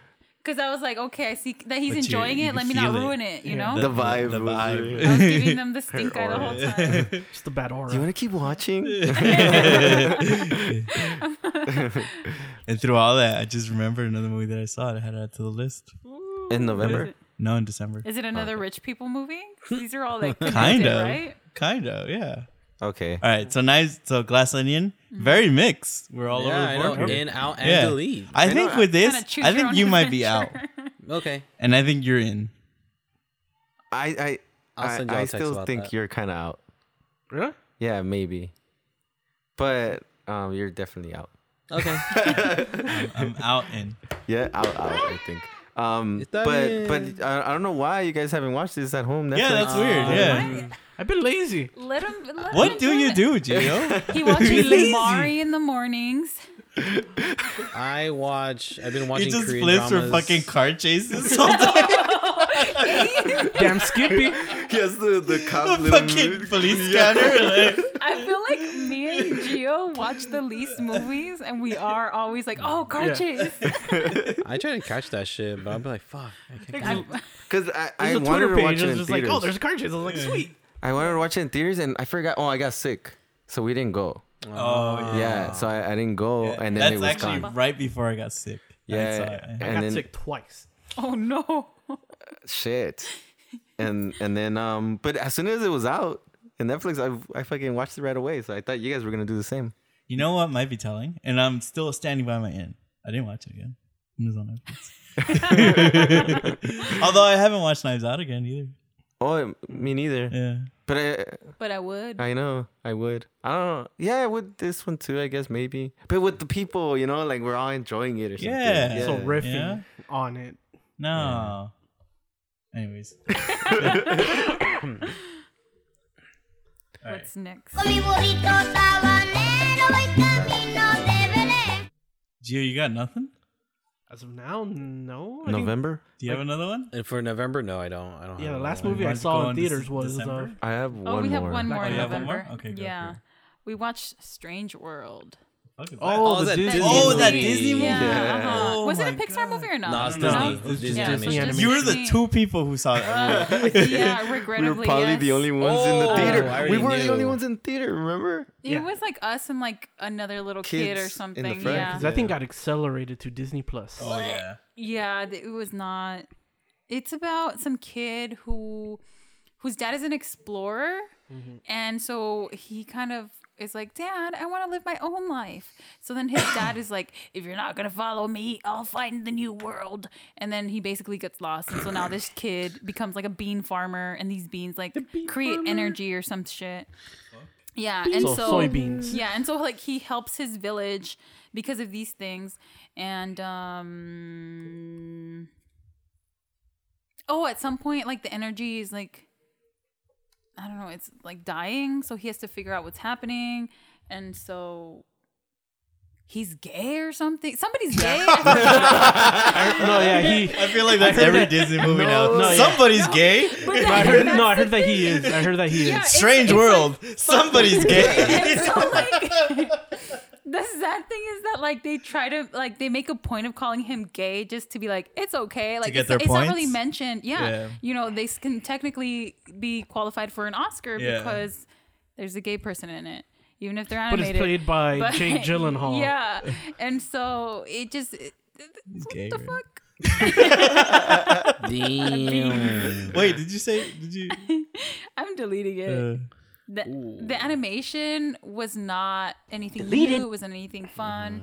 Because I was like, okay, I see that he's But enjoying you it. Let me not feel it. ruin it. You Yeah, know, the vibe, The vibe. really- I was giving [LAUGHS] them the stink eye the whole aura. time. [LAUGHS] Just a bad aura. Do you want to keep watching? [LAUGHS] And through all that, I just remember another movie that I saw that I had to add to the list. In November, No, in December. Is it another oh, rich people movie? These are all like Kind of. right? Kind of, yeah. Okay. All right, so nice. So Glass Onion, very mixed. We're all yeah, over the know. board. In, out, and Yeah. delete. I know, think I- with this, I think own you might be out. [LAUGHS] Okay. and I think you're in. I I I'll I, send you all I a text still think that. you're kind of out. Yeah? Yeah, maybe. But um, you're definitely out. Okay. [LAUGHS] I'm out in. Yeah, out, out. I think. Um, Está but but. I, I don't know why you guys haven't watched this at home. Yeah, Netflix. that's weird. Uh, Yeah. I've been lazy. Let him. Let What him do enjoy you it. do, Gio? [LAUGHS] He watches Lazy. Maury in the mornings. I watch. I've been watching. He watching just Korean flips for dramas. fucking car chases. sometimes. [LAUGHS] [LAUGHS] Damn Skippy. Yes, the the cop A fucking police scanner. like- I feel like me and Gio watch the least movies, and we are always like, "Oh, car Yeah. chase." [LAUGHS] I try to catch that shit, but I'll be like, fuck. I can't catch it. I- Because [LAUGHS] I, I wanted Twitter to watch page. it It's in just like, oh, there's a car chase. I was like, sweet. I wanted to watch it in theaters, and I forgot. Oh, I got sick, so we didn't go. oh Yeah, so I, I didn't go, Yeah, and then That's it was actually gone. right before I got sick. Yeah, saw it. I got then- sick twice. oh no! [LAUGHS] Shit. and and then um, but as soon as it was out in Netflix, I I fucking watched it right away. So I thought you guys were gonna do the same. You know what might be telling? And I'm still standing by my end. I didn't watch it again. It was on Netflix. [LAUGHS] Although I haven't watched Knives Out again either. Oh, me neither. Yeah. But I But I would. I know I would. I don't know. Yeah, I would this one too. I guess maybe. But with the people, you know, like we're all enjoying it or something. Yeah. So riffing Yeah. on it. No. Anyways. [LAUGHS] What's next? Con mi burrito sabanero voy camino de Belén. Gio, you got nothing? As of now, no. I think- November. Do you have another one? And for November, no, I don't. I don't. yeah, have the last another movie I Mine's saw going in to theaters was uh, December? I have one Oh, we have one more Oh, in you have one November. more? Okay, go yeah, for we watched Strange World. Fuck that? oh, Oh, the that Disney. Disney Oh, that movie. Disney movie? Yeah. Yeah. uh-huh. Oh was it a Pixar God. movie or not? No, it's No. Disney. It's It's just Yeah, Disney it's animation. You were the two people who saw that movie. Uh, yeah, [LAUGHS] we were probably yes. the only ones in the Oh, theater. I we already were the only ones in theater. Remember? It Yeah. was like us and like another little kid Kids or in the something. front. Yeah. 'Cause that thing got accelerated to Disney Plus. Oh yeah. Yeah, it was not. It's about some kid who whose dad is an explorer, and so he kind of is like, "Dad, I want to live my own life." So then his dad is like, "If you're not gonna follow me, I'll find the new world." And then he basically gets lost, and so now this kid becomes like a bean farmer, and these beans like create energy or some shit. Yeah, and So so soybeans. yeah, and so like he helps his village because of these things. And um oh, at some point, like the energy is like I don't know, it's like dying, so he has to figure out what's happening, and so he's gay or something. Somebody's gay. [LAUGHS] [LAUGHS] I no, yeah, he. I feel like that's every Disney movie now. no, yeah. Somebody's gay. But I heard, no, I heard that he is. I heard that he Yeah, is. it's- Strange it's world. Somebody's [LAUGHS] gay. so like the sad thing is that like they try to like they make a point of calling him gay just to be like it's okay like get it's, their it's not really mentioned yeah. Yeah. you know they can technically be qualified for an oscar Yeah. because there's a gay person in it even if they're animated But it's played by But- Jake [LAUGHS] Gyllenhaal. yeah and so it just it, what gay, the right? fuck [LAUGHS] Damn. Wait, did you say? Did you? [LAUGHS] i'm deleting it Uh, the, the animation was not anything new. It wasn't anything fun.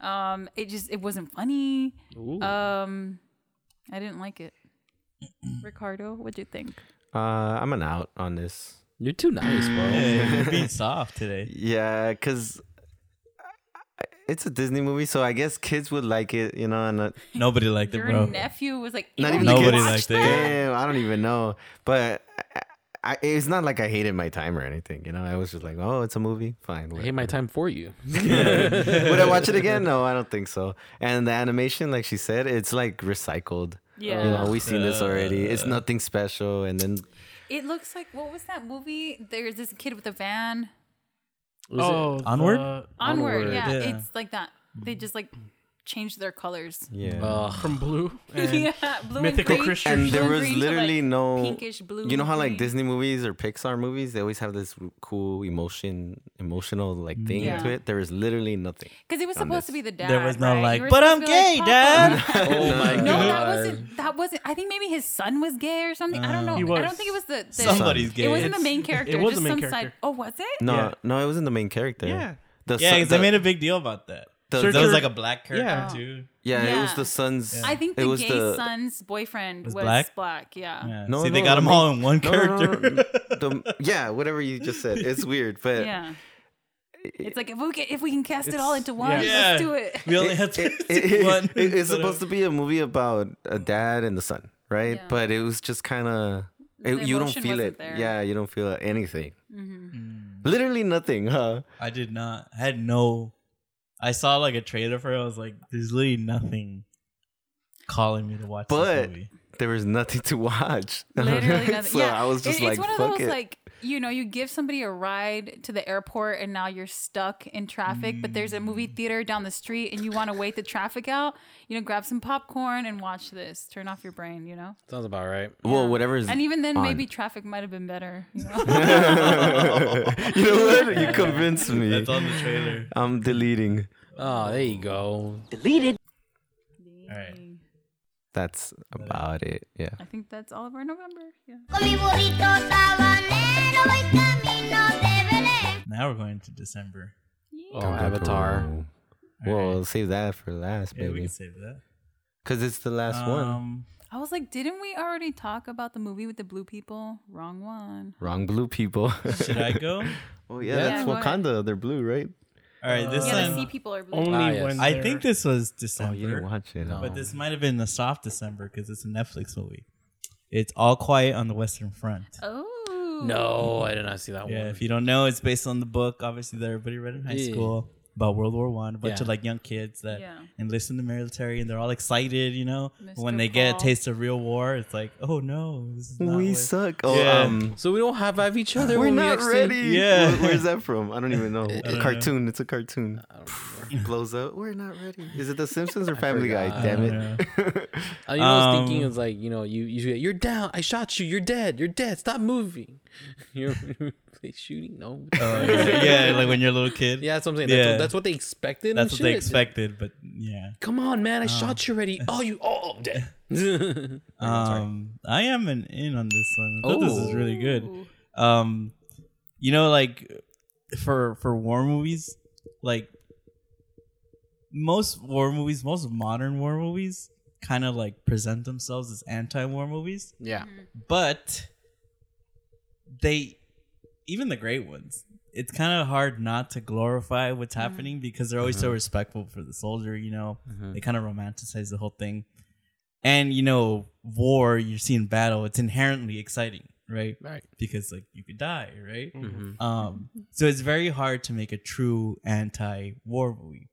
Um, it just it wasn't funny. Um, I didn't like it. [CLEARS THROAT] Ricardo, what'd you think? Uh, I'm an out on this. You're too nice, bro. yeah, you're [LAUGHS] being soft today. Yeah, cause it's a Disney movie, so I guess kids would like it, you know. And uh, Nobody liked it, bro. Your nephew was like, not even you the Nobody kids. liked it. Damn, I don't even know. But I, I, it's not like I hated my time or anything, you know. I was just like, oh, it's a movie, fine. I hate my time for you. [LAUGHS] Would I watch it again? No, I don't think so. And the animation, like she said, it's like recycled. Yeah. You know, we've seen this already. It's nothing special. And then It looks like what was that movie? There's this kid with a van. Was it- Oh, Onward? Onward, Onward, yeah, yeah. It's like that. They just like changed their colors. yeah. Ugh. from Blue. [LAUGHS] And yeah, blue Mythical and green. Creatures. and there blue was green to, literally like, no pinkish blue. you know how like green. disney movies or pixar movies they always have this cool emotion emotional like thing Yeah. to it there is literally nothing Because it was on supposed this. to be the dad. There was no right? like, You were but I'm to be gay, like, Dad. "Papa." [LAUGHS] Oh [LAUGHS] my No, god. that wasn't. That wasn't. I think maybe his son was gay or something. I don't uh, know. He I don't think it was the. the Somebody's gay. It wasn't the It's- main character. it was just the main some character. side. Oh, was it? no Yeah. no it wasn't the main character Yeah. the Yeah, son- because they the- made a big deal about that. The- Search There was like a black character Yeah. too. yeah, it was the son's I think it the was gay the son's boyfriend was, Was black. black? Yeah. Yeah. No, See, they got the them main- all in one no, no, no, character. no, the, [LAUGHS] yeah whatever you just said it's weird but Yeah. It's like if we can, if we can cast it all into one, yeah. Yeah. let's do it. we only had to [LAUGHS] it, it- one. it- it's supposed to be a movie about a dad and the son right Yeah. but it was just kind of you don't feel wasn't it there. yeah you don't feel anything Mm-hmm. literally nothing huh I did not. I had no. I saw like a trailer for it. I was like, "There's literally nothing calling me to watch But this movie." there was nothing to watch. [LAUGHS] Literally nothing. so yeah. I was just It- like, it's one of those it. like you know, you give somebody a ride to the airport and now you're stuck in traffic, but there's a movie Mm. theater down the street and you want to wait the traffic out. You know, grab some popcorn and watch this. Turn off your brain. You know. Sounds about right. well, whatever's. And even then, on. maybe traffic might have been better. You [LAUGHS] know? you know what? You [LAUGHS] convinced me. That's on the trailer. I'm deleting. Oh, there you go. Deleted. All right. That's about it. Yeah. I think that's all of our November. Yeah. Con mi burrito sabanero voy camino de Belén. Now we're going to December. Oh, Avatar. Well, Alright. save that for last, Yeah, we baby. can save that. Because it's the last one. Um, I was like, didn't we already talk about the movie with the blue people? Wrong one. Wrong blue people. should I go? [LAUGHS] oh, yeah, Yeah. that's Yeah, go ahead. Wakanda. They're blue, right? All right, this yeah, the one. sea people are blue. Only Ah, yes. when I think this was Oh, December, you didn't watch it. No. huh? but this might have been the soft December because it's a Netflix movie. It's All Quiet on the Western Front. Oh. No, I did not see that Yeah, one. if you don't know, it's based on the book, obviously that everybody read in high Yeah. school about World War One. A bunch Yeah. of like young kids that Yeah. enlist in the military, and they're all excited. You know, Mr. when they get a taste of real war, it's like, oh no, this is not we what- suck. Oh, Yeah. um, so we don't have have each other. we're when we not extend- ready. Yeah. Where- [LAUGHS] where's that from? I don't even know. [LAUGHS] a know. cartoon. It's a cartoon. He blows up. We're not ready. Is it The Simpsons or [LAUGHS] Family Guy? Damn it. know. Uh, you know, I was thinking Um, is like you know, you you you're down. I shot you. You're dead. You're dead. Stop moving. You're they shooting. No. Oh, [LAUGHS] yeah, yeah, like when you're a little kid. yeah, that's what I'm saying. That's, Yeah. what, that's what they expected. that's what they expected, but yeah. Come on, man. I shot you already. [LAUGHS] Oh, you. Oh, I'm dead. [LAUGHS] Um, I am an in on this one. I thought this is really good. Um, you know, like for for war movies, like most war movies, most modern war movies, kind of like present themselves as anti-war movies, yeah. but they, even the great ones, it's kind of hard not to glorify what's happening because they're always so respectful for the soldier. You know, they kind of romanticize the whole thing, and you know, war. You're seeing battle. It's inherently exciting, right? Right. Because like you could die, right? Mhm. Um, so it's very hard to make a true anti-war movie.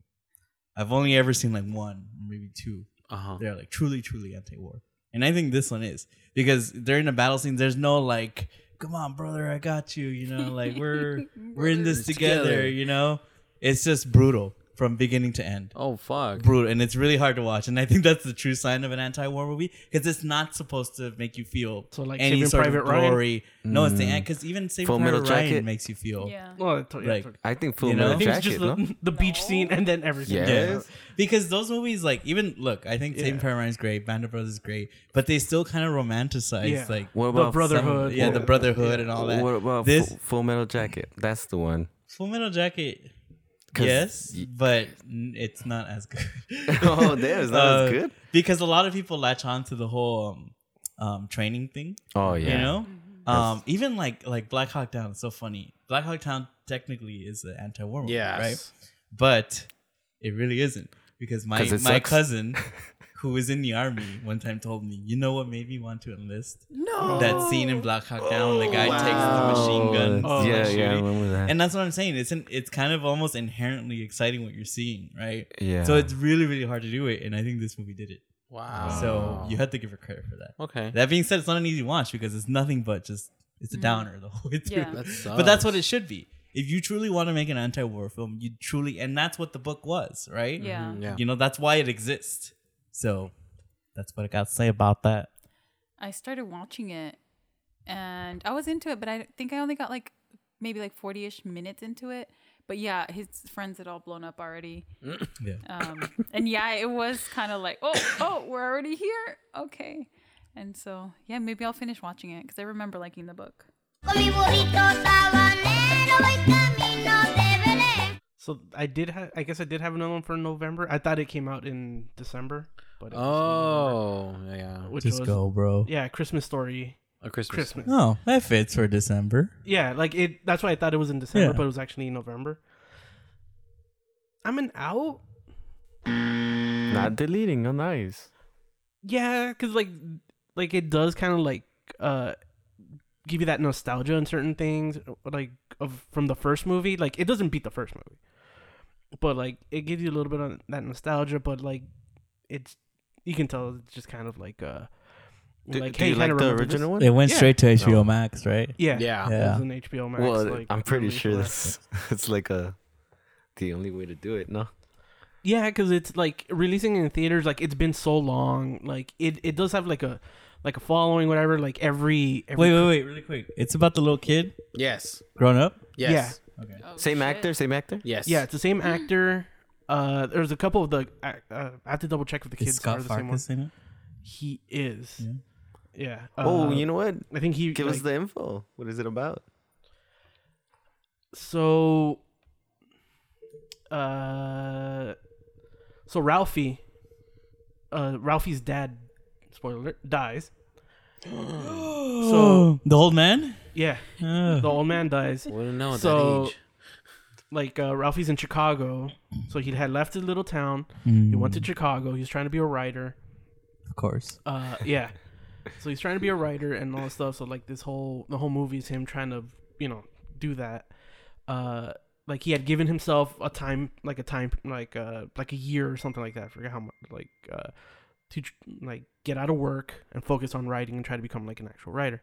I've only ever seen like one, maybe two. Uh-huh. They're like truly, truly anti-war, and I think this one is because during the battle scene. there's no like, "Come on, brother, I got you." You know, like we're [LAUGHS] we're in this together. You know, it's just brutal from beginning to end Oh fuck. brutal and it's really hard to watch and i think that's the true sign of an anti-war movie because it's not supposed to make you feel So, like, any Saving sort Private of Ryan? glory no it's the mm. end because even Saving Full Metal Private Ryan Jacket? makes you feel Yeah. Well, it's- yeah, Like, it's- I think Full You know? I Metal think it's Jacket. just the, no? the beach scene and then everything. Yeah. Yes. Because those movies, like even look, I think Saving Yeah. Private Ryan is great, Band of Brothers is great, but they still kind of romanticize Yeah. like What about The Brotherhood. some- yeah, the Brotherhood and all that. What about this Full, Full Metal Jacket? That's the one. Full Metal Jacket? 'Cause Yes, y- but it's not as good. [LAUGHS] oh, damn, it's not Uh, as good. because a lot of people latch on to the whole um, um, training thing. Oh yeah. You know, um, even like like Black Hawk Down. It's so funny. Black Hawk Down technically is an anti-war movie, Yes. right? But it really isn't because my 'Cause it my sucks. cousin, [LAUGHS] who was in the army, one time told me, "You know what made me want to enlist? No. That scene in Black Hawk Down, the guy takes the machine gun, Oh, yeah, yeah, I remember that. And that's what I'm saying. It's an, it's kind of almost inherently exciting what you're seeing, right? yeah. So it's really really hard to do it, and I think this movie did it. Wow. So you have to give her credit for that. okay. That being said, it's not an easy watch because it's nothing but just it's a downer the whole way through. Yeah. That But that's what it should be. If you truly want to make an anti-war film, you truly, and that's what the book was, right? Yeah. Mm, yeah. You know, that's why it exists. So that's what I got to say about that. I started watching it and I was into it, but I think I only got like maybe like 40 ish minutes into it. But yeah, his friends had all blown up already. [CLEARS THROAT] Yeah. Um, and yeah, it was kind of like, oh, oh, we're already here. Okay. And so, yeah, maybe I'll finish watching it because I remember liking the book. Con mi burrito sabanero voy camino de Belén. So I did have. I guess I did have another one for November. I thought it came out in December, but it was Oh yeah. November, which Just was go, bro. yeah, Christmas story. A Christmas. Christmas. Oh, that fits for December. Yeah, like it. That's why I thought it was in December, Yeah. but it was actually in November. I'm an out. Not deleting. Oh, nice. Yeah, because like, like it does kind of like uh give you that nostalgia on certain things, like of from the first movie. Like it doesn't beat the first movie, but like it gives you a little bit of that nostalgia. But like it's you can tell it's just kind of like uh Do, like do hey, you kinda like the remember this? original one? It went Yeah. straight to HBO No. Max, right? Yeah, Yeah. yeah. It Yeah. was an HBO Max. well, like, I'm pretty sure for that's [LAUGHS] it's like a the only way to do it. No. Yeah, because it's like releasing in theaters. Like it's been so long. Like it, it does have like a like a following, whatever. Like every, every Wait, wait, wait, really quick. It's about the little kid Yes. grown up. Yes. Okay. Oh, Same shit. actor. Same actor. Yes. Yeah, it's the same [GASPS] actor. Uh, there's a couple of the. Uh, uh, I have to double check if the kids Is kids Scut are the same one. Farkus in it? He is. Yeah. Yeah. oh, uh, you know what? I think he. Give us like- the info. What is it about? So. Uh. So Ralphie. Uh, Ralphie's dad. Spoiler alert, dies. [GASPS] So the old man. Yeah, Uh, the old man dies. Wouldn't know at So- that age. Like uh, Ralphie's in Chicago, so he had left his little town. He went to Mm. Chicago. He was trying to be a writer. of course. Uh, yeah. So he's trying to be a writer and all this stuff. So like this whole the whole movie is him trying to you know do that. Uh, like he had given himself a time like a time like uh like a year or something like that. I forget how much like uh to like get out of work and focus on writing and try to become like an actual writer.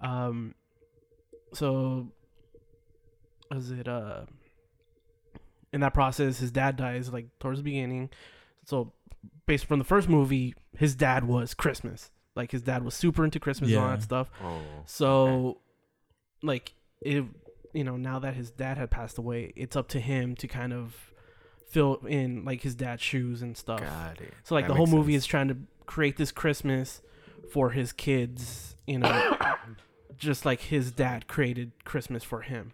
Um, so was it uh in that process his dad dies like towards the beginning so based from the first movie his dad was christmas like his dad was super into christmas and all that stuff Oh. so like it you know now that his dad had passed away it's up to him to kind of fill in like his dad's shoes and stuff Got it. so like That the whole makes movie sense. is trying to create this Christmas for his kids, you know, [COUGHS] just like his dad created Christmas for him.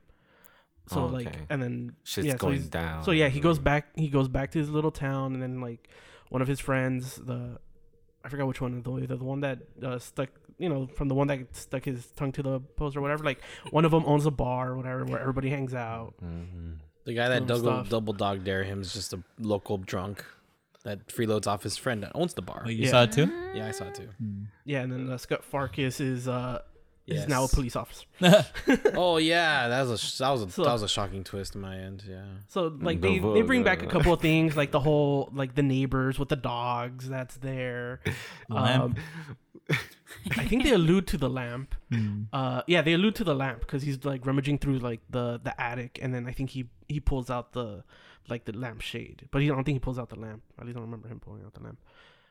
So like, Okay. and then Shit's yeah, so going he's- down. So yeah, he goes back. He goes back to his little town, and then like one of his friends, the I forgot which one, the the, the one that uh, stuck you know, from the one that stuck his tongue to the post or whatever. Like one of them owns a bar or whatever where everybody hangs out. The guy that double, stuff. double dog dare him is just a local drunk that freeloads off his friend that owns the bar. Oh, you Yeah. saw it too? Yeah, I saw it too. Yeah, and then uh, Scut Farkus is uh is now a police officer. [LAUGHS] [LAUGHS] Oh yeah, that was a that was a So- that was a shocking twist in my end. Yeah. So like The they, they bring back a couple of [LAUGHS] things like the whole like the neighbors with the dogs that's there. Lamp. Um, I think they allude to the lamp. Hmm. Uh, yeah, they allude to the lamp because he's like rummaging through like the the attic, and then I think he he pulls out the like the lamp shade, but he I don't think he pulls out the lamp. At least I don't remember him pulling out the lamp.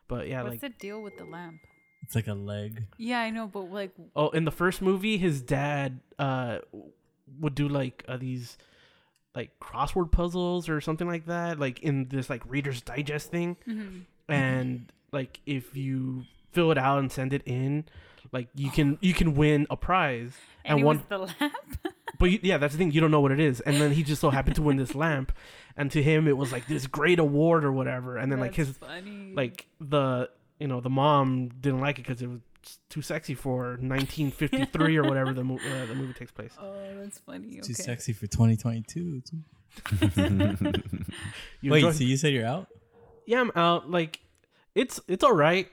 But yeah, What's like the deal with the lamp? It's like a leg. Yeah, I know, but like, oh, in the first movie, his dad uh would do like uh, these like crossword puzzles or something like that, like in this like Reader's Digest thing. mm-hmm. and like if you fill it out and send it in like you can you can win a prize and, and one the lamp. [LAUGHS] but you, yeah that's the thing you don't know what it is and then he just so happened to win this lamp and to him it was like this great award or whatever and then like his funny. like the you know the mom didn't like it because it was too sexy for 1953 or whatever the, mo- uh, the movie takes place [LAUGHS] oh, that's funny. Too sexy for 2022. [LAUGHS] Wait, enjoy- so you said you're out? yeah i'm out like it's it's all right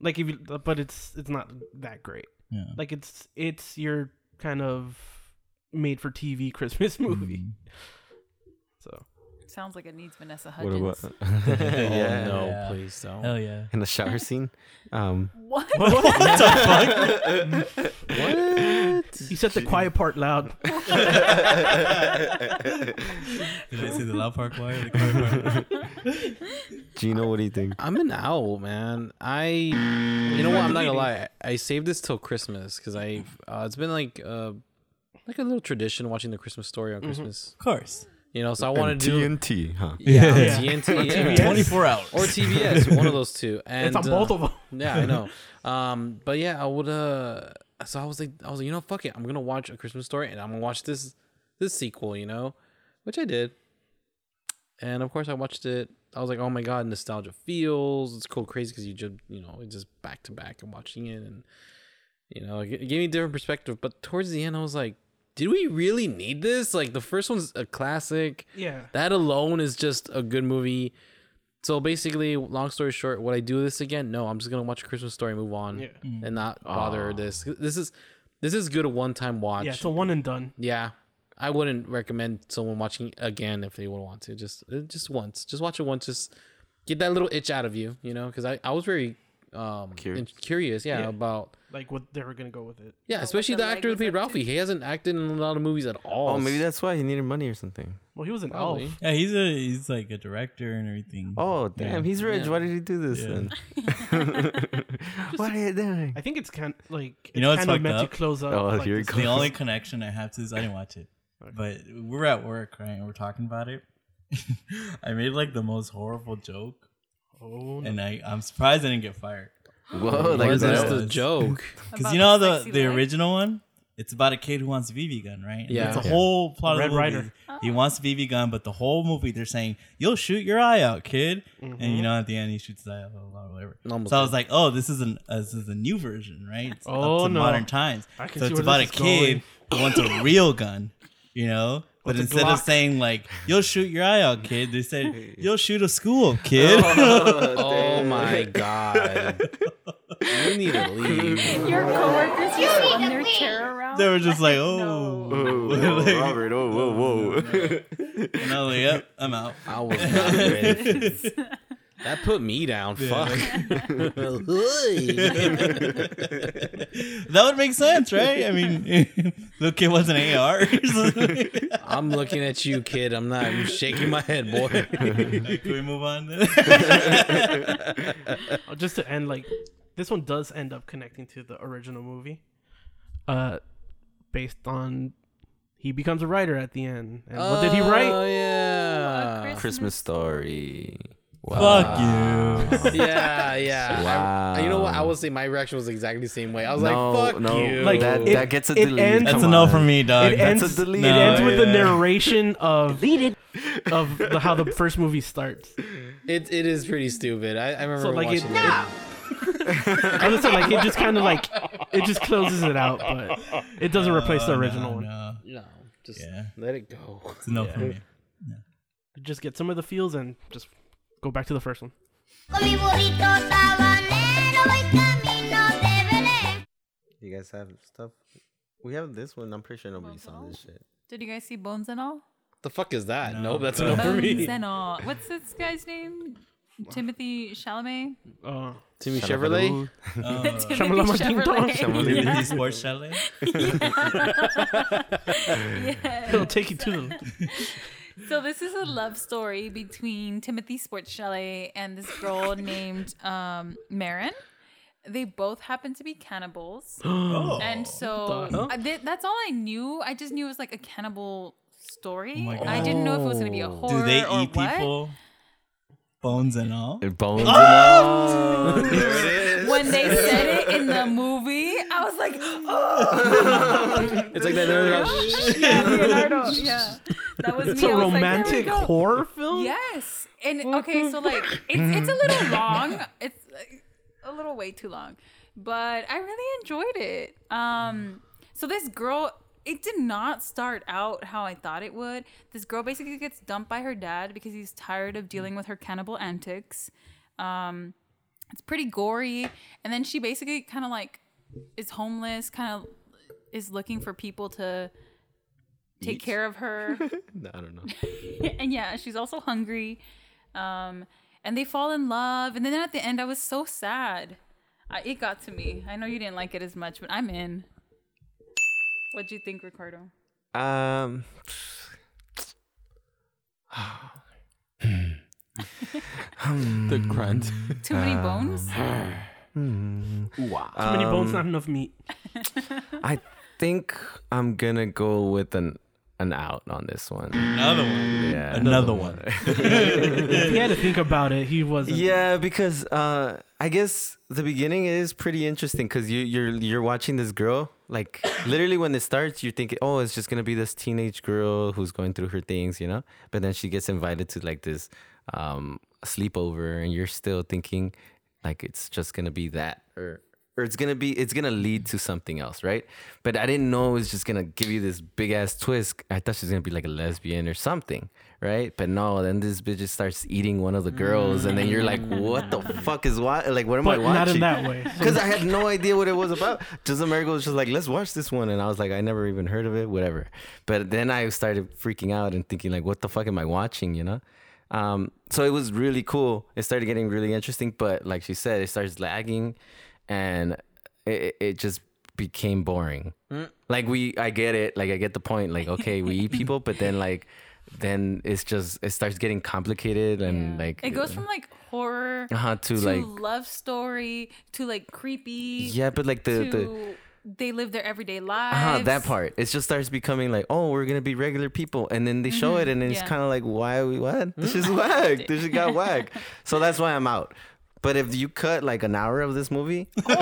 like if you but it's it's not that great Yeah. like it's it's your kind of made for TV Christmas [LAUGHS] movie. Mhm. So Sounds like it needs Vanessa What Hudgens. about? [LAUGHS] Oh yeah. no, Yeah. please don't. Hell yeah. In the shower scene. Um. What? [LAUGHS] The fuck? [LAUGHS] What? He said the quiet part loud. Did I say the loud part choir? The choir part? Gino, what do you think? I'm an owl, man. I, you know what? I'm not gonna lie. I saved this till Christmas because I, uh, it's been like, uh, like a little tradition watching the Christmas story on Christmas. Of course. You know, so I want to do TNT, huh? yeah, Yeah. TNT, yeah. TBS? 24 hours. or TBS, [LAUGHS] one of those two. And it's on uh, both of them. Yeah, I know. Um, but yeah, I would. Uh, so I was like, I was like, you know, fuck it, I'm gonna watch a Christmas story, and I'm gonna watch this this sequel, you know, which I did. And of course, I watched it. I was like, oh my god, nostalgia feels. It's cool, crazy because you just, you know, just back to back and watching it, and you know, it gave me a different perspective. But towards the end, I was like, did we really need this? Like, the first one's a classic. Yeah. That alone is just a good movie. So basically, long story short, would I do this again? No, I'm just gonna watch a Christmas story, move on, Yeah. Mm. and not bother ah. this. This is this is good a one time watch. Yeah, it's a one and done. Yeah, I wouldn't recommend someone watching again if they would want to. Just just once, just watch it once. Just get that little itch out of you, you know, because I I was very um Curious. curious, yeah, Yeah. about Like what they were gonna go with it. yeah, what especially the the actor who played. Ralphie. He hasn't acted in a lot of movies at all. Oh, maybe that's why he needed money or something. Well, he was an Probably. elf. Yeah, he's a he's like a director and everything. Oh, damn, he's rich. Yeah. Why did he do this Yeah. then? what are you doing? I think it's kind of like it's You know what's kind of fucked meant up? to close up. Oh, like here it this- comes. the only [LAUGHS] connection I have to this, I didn't watch it, but we were at work, right? And we're talking about it. [LAUGHS] I made like the most horrible joke, Oh, no. and I I'm surprised I didn't get fired. Whoa, Like, like was that's that? the joke. [LAUGHS] Because you know the the the original one, it's about a kid who wants a BB gun, right? And Yeah. it's a Yeah. whole plot Red of the movie. Ryder. He wants a BB gun, but the whole movie they're saying you'll shoot your eye out, kid, and Mm-hmm. you know at the end he shoots his eye out or whatever. Almost so I was like, oh, this is an uh, this is a new version, right? It's Oh, up to no. modern times. I can so see it's where about a this is kid who wants a real gun, you know. But What's a instead of saying like "you'll shoot your eye out, kid," they said [LAUGHS] "you'll shoot a school, oh, kid." [LAUGHS] oh my god, you need to leave. Your coworkers just spun their chair around. they were just like, No. "Oh," Oh, [LAUGHS] Robert, oh, whoa, whoa. and I was like, "Yep, I'm out." I was not ready. That put me down. Fuck. [LAUGHS] That would make sense, right? I mean, [LAUGHS] the kid was an AR. I'm looking at you, kid. I'm not. I'm shaking my head, boy. Can we move on? Then? [LAUGHS] Uh, just to end like this one does end up connecting to the original movie uh based on he becomes a writer at the end and what did he write? Oh write yeah. Christmas story. Fuck you. [LAUGHS] Yeah, [LAUGHS] yeah. Wow. I- you know what? I would say my reaction was exactly the same way. I was no, like, "Fuck no, you." Like, that, it- that gets a it delete. ends- That's Come a no on. for me, dog. it that's ends a delete. it ends No, with the narration of deleted of the, how the first movie starts it, it is pretty stupid. I, I remember So, like, it- watching it. I was saying like it just kind of like it just closes it out, but it doesn't replace the original no, one. No, No, just Yeah. let it go. it's a no for me. Just get some of the feels and just go back to the first one. Con mi burrito sabanero voy camino de Belén. You guys have stuff? We have this one. I'm pretty sure nobody saw this shit. Did you guys see Bones and All? The fuck is that? No. Nope, that's enough for me. Bones and All. What's this guy's name? Timothy Chalamet. Uh, Timmy Chevrolet. Oh, [LAUGHS] Timothy Shamalama Ding Dong. Chevrolet. Liberty Sports Chalet. yeah. it'll take you to the. [LAUGHS] So this is a love story between Timothy Sports Chalet and this girl [LAUGHS] named um, Maren. They both happen to be cannibals, [GASPS] Oh. and so the I did, that's all I knew. I just knew it was like a cannibal story. Oh. I didn't know if it was gonna be a horror Do they or eat what. people? Bones and all. Bones and all. There it is. When they said it in the movie, [LAUGHS] I was like, oh. It's like that. yeah, Leonardo. Yeah, that was It's me. a I was like, romantic go. horror film. Yes. And okay, so like it's it's a little long. It's like, a little way too long. But I really enjoyed it. Um so this girl it did not start out how I thought it would. This girl basically gets dumped by her dad because he's tired of dealing with her cannibal antics. Um it's pretty gory and then she basically kind of like is homeless, kind of is looking for people to take Eat. care of her [LAUGHS] No, I don't know. [LAUGHS] and yeah, she's also hungry. Um, and they fall in love, and then at the end, I was so sad. I, it got to me. I know you didn't like it as much, but I'm in. What'd you think, Ricardo? Um. [SIGHS] [SIGHS] [LAUGHS] The grunt. Too many bones? [SIGHS] Wow. Too many bones, Um, not enough meat. I think I'm gonna go with an an out on this one. Another one. Yeah. Another one. [LAUGHS] he had to think about it. He wasn't. Yeah, because uh, I guess the beginning is pretty interesting because you you're you're watching this girl like literally when it starts you're thinking oh it's just gonna be this teenage girl who's going through her things you know but then she gets invited to like this um sleepover and you're still thinking like it's just gonna be that or or it's gonna be it's gonna lead to something else right but I didn't know it was just gonna give you this big ass twist I thought she was gonna be like a lesbian or something right but no then this bitch just starts eating one of the girls and then you're like mm. what the fuck is what like what am I watching not in that way. [LAUGHS] because I had no idea what it was about. Just America was just like, let's watch this one, and I was like, I never even heard of it, whatever. But then I started freaking out and thinking like, what the fuck am I watching? You know. Um, so it was really cool. It started getting really interesting, but like she said, it starts lagging, and it, it just became boring. Like we, I get it. Like I get the point. Like okay, we eat people, but then like, then it's just it starts getting complicated and Yeah. like it goes from like horror uh to, to like love story to like creepy. yeah, but like the to the they live their everyday lives. Uh-huh, that part. It just starts becoming like, oh, we're gonna be regular people, and then they show it, and it's yeah. kind of like, why are we what? This is whack. [LAUGHS] This just got whack. So that's why I'm out. But if you cut like an hour of this movie, [LAUGHS] wow.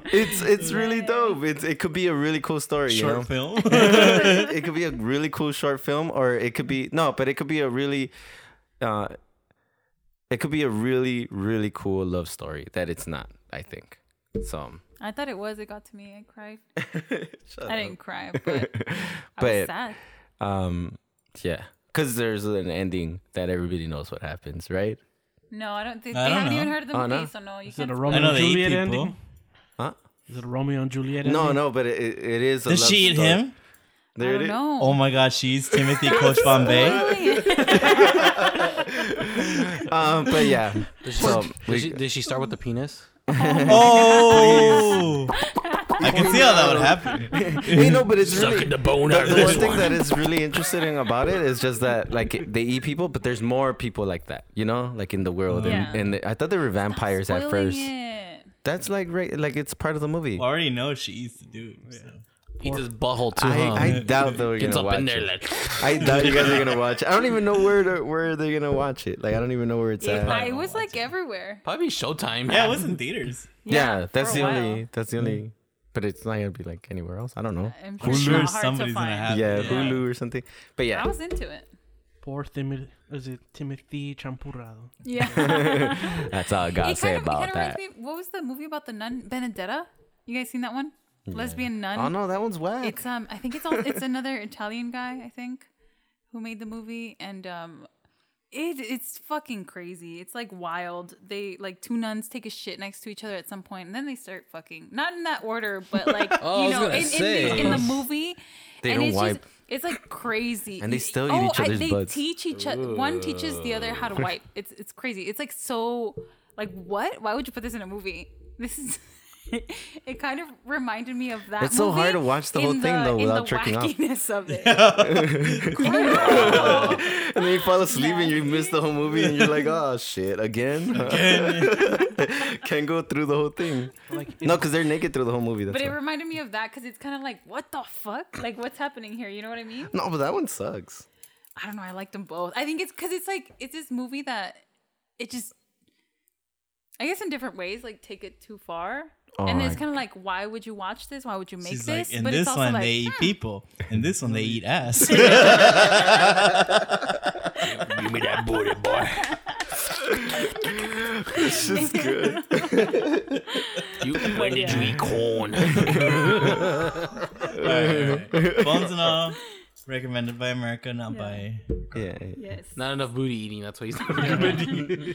[LAUGHS] it's it's really dope. It's it could be a really cool story. you know? Short film. it could be a really cool short film, or it could be no, but it could be a really, uh, it could be a really really cool love story that it's not. I think so. I thought it was. It got to me. I cried. [LAUGHS] Shut I up. didn't cry, but [LAUGHS] I was But- sad. Um, yeah, because there's an ending that everybody knows what happens, right? No, I don't think I they don't haven't know. even heard of the Oh, movie, no? so no, you Is it can't. a spoil I Romeo know and they eat Juliet people. ending? Huh? Is it a Romeo and Juliet No, ending? no, but it, it, it is. A Does love she eat story. him? There I it don't is. know. Oh my god, she's Timothy [LAUGHS] Coach Bombay. Um, but yeah. So Did she, did she start with the penis? [LAUGHS] Oh, I can see how that would happen. [LAUGHS] hey, no, but it's really the bone the, the one thing that is really interesting about it is just that like they eat people, but there's more people like that, you know, like in the world. Yeah. And, and I thought they were vampires at Spoiling first. it. That's like right, like it's part of the movie. I already know she eats the dude. So. Eats his butthole too. I, I doubt that we're Gets gonna up watch in there it. like. I [LAUGHS] doubt you guys are gonna watch. it. I don't even know where to, where they're gonna watch it. Like I don't even know where it's It, at. I- it was like everywhere. Probably Showtime. Yeah, it was in theaters. Yeah, that's the while. only. That's the only. Mm-hmm. But it's not gonna be like anywhere else. I don't know. I'm I'm it's sure not hard to somebody's gonna find. have Yeah, it. Hulu or something. But yeah, I was into it. Poor Timothy. Is it Timothy Champurrado? Yeah. [LAUGHS] That's all I gotta say kind of, it about that. me. What was the movie about the nun Benedetta? You guys seen that one? Lesbian nun. Oh no, that one's whack. It's um. I think it's all, it's another Italian guy. I think who made the movie and um. It, it's fucking crazy. It's like wild. They like two nuns take a shit next to each other at some point, and then they start fucking. Not in that order, but like [LAUGHS] Oh, you know, in, in, the, in the movie. They and don't it's wipe. Just, it's like crazy, And they still eat oh, each I- other's they butts. teach each other. One teaches the other how to wipe. It's it's crazy. It's like so. Like what? Why would you put this in a movie? This is. [LAUGHS] it kind of reminded me of that. It's so hard to watch the whole thing, though, in without the jerking off. wackiness of it. [LAUGHS] [LAUGHS] and then you fall asleep and you miss the whole movie and you're like, oh shit, again? Can't go through the whole thing. Like No, because they're naked through the whole movie. That's But it why. reminded me of that because it's kind of like, what the fuck? Like, what's happening here? You know what I mean? No, but that one sucks. I don't know. I like them both. I think it's because it's like it's this movie that it just, I guess, in different ways, like take it too far. And it's kind of like, why would you watch this? Why would you make She's this? like, in but this it's also one like, they eat hmm, people. In this one they eat ass. [LAUGHS] Give me that booty, boy. this is good. [LAUGHS] You, when did you eat corn? [LAUGHS] Bones and all, recommended by America, not by. yeah. Yes. Not enough booty eating. That's why he's not recommending.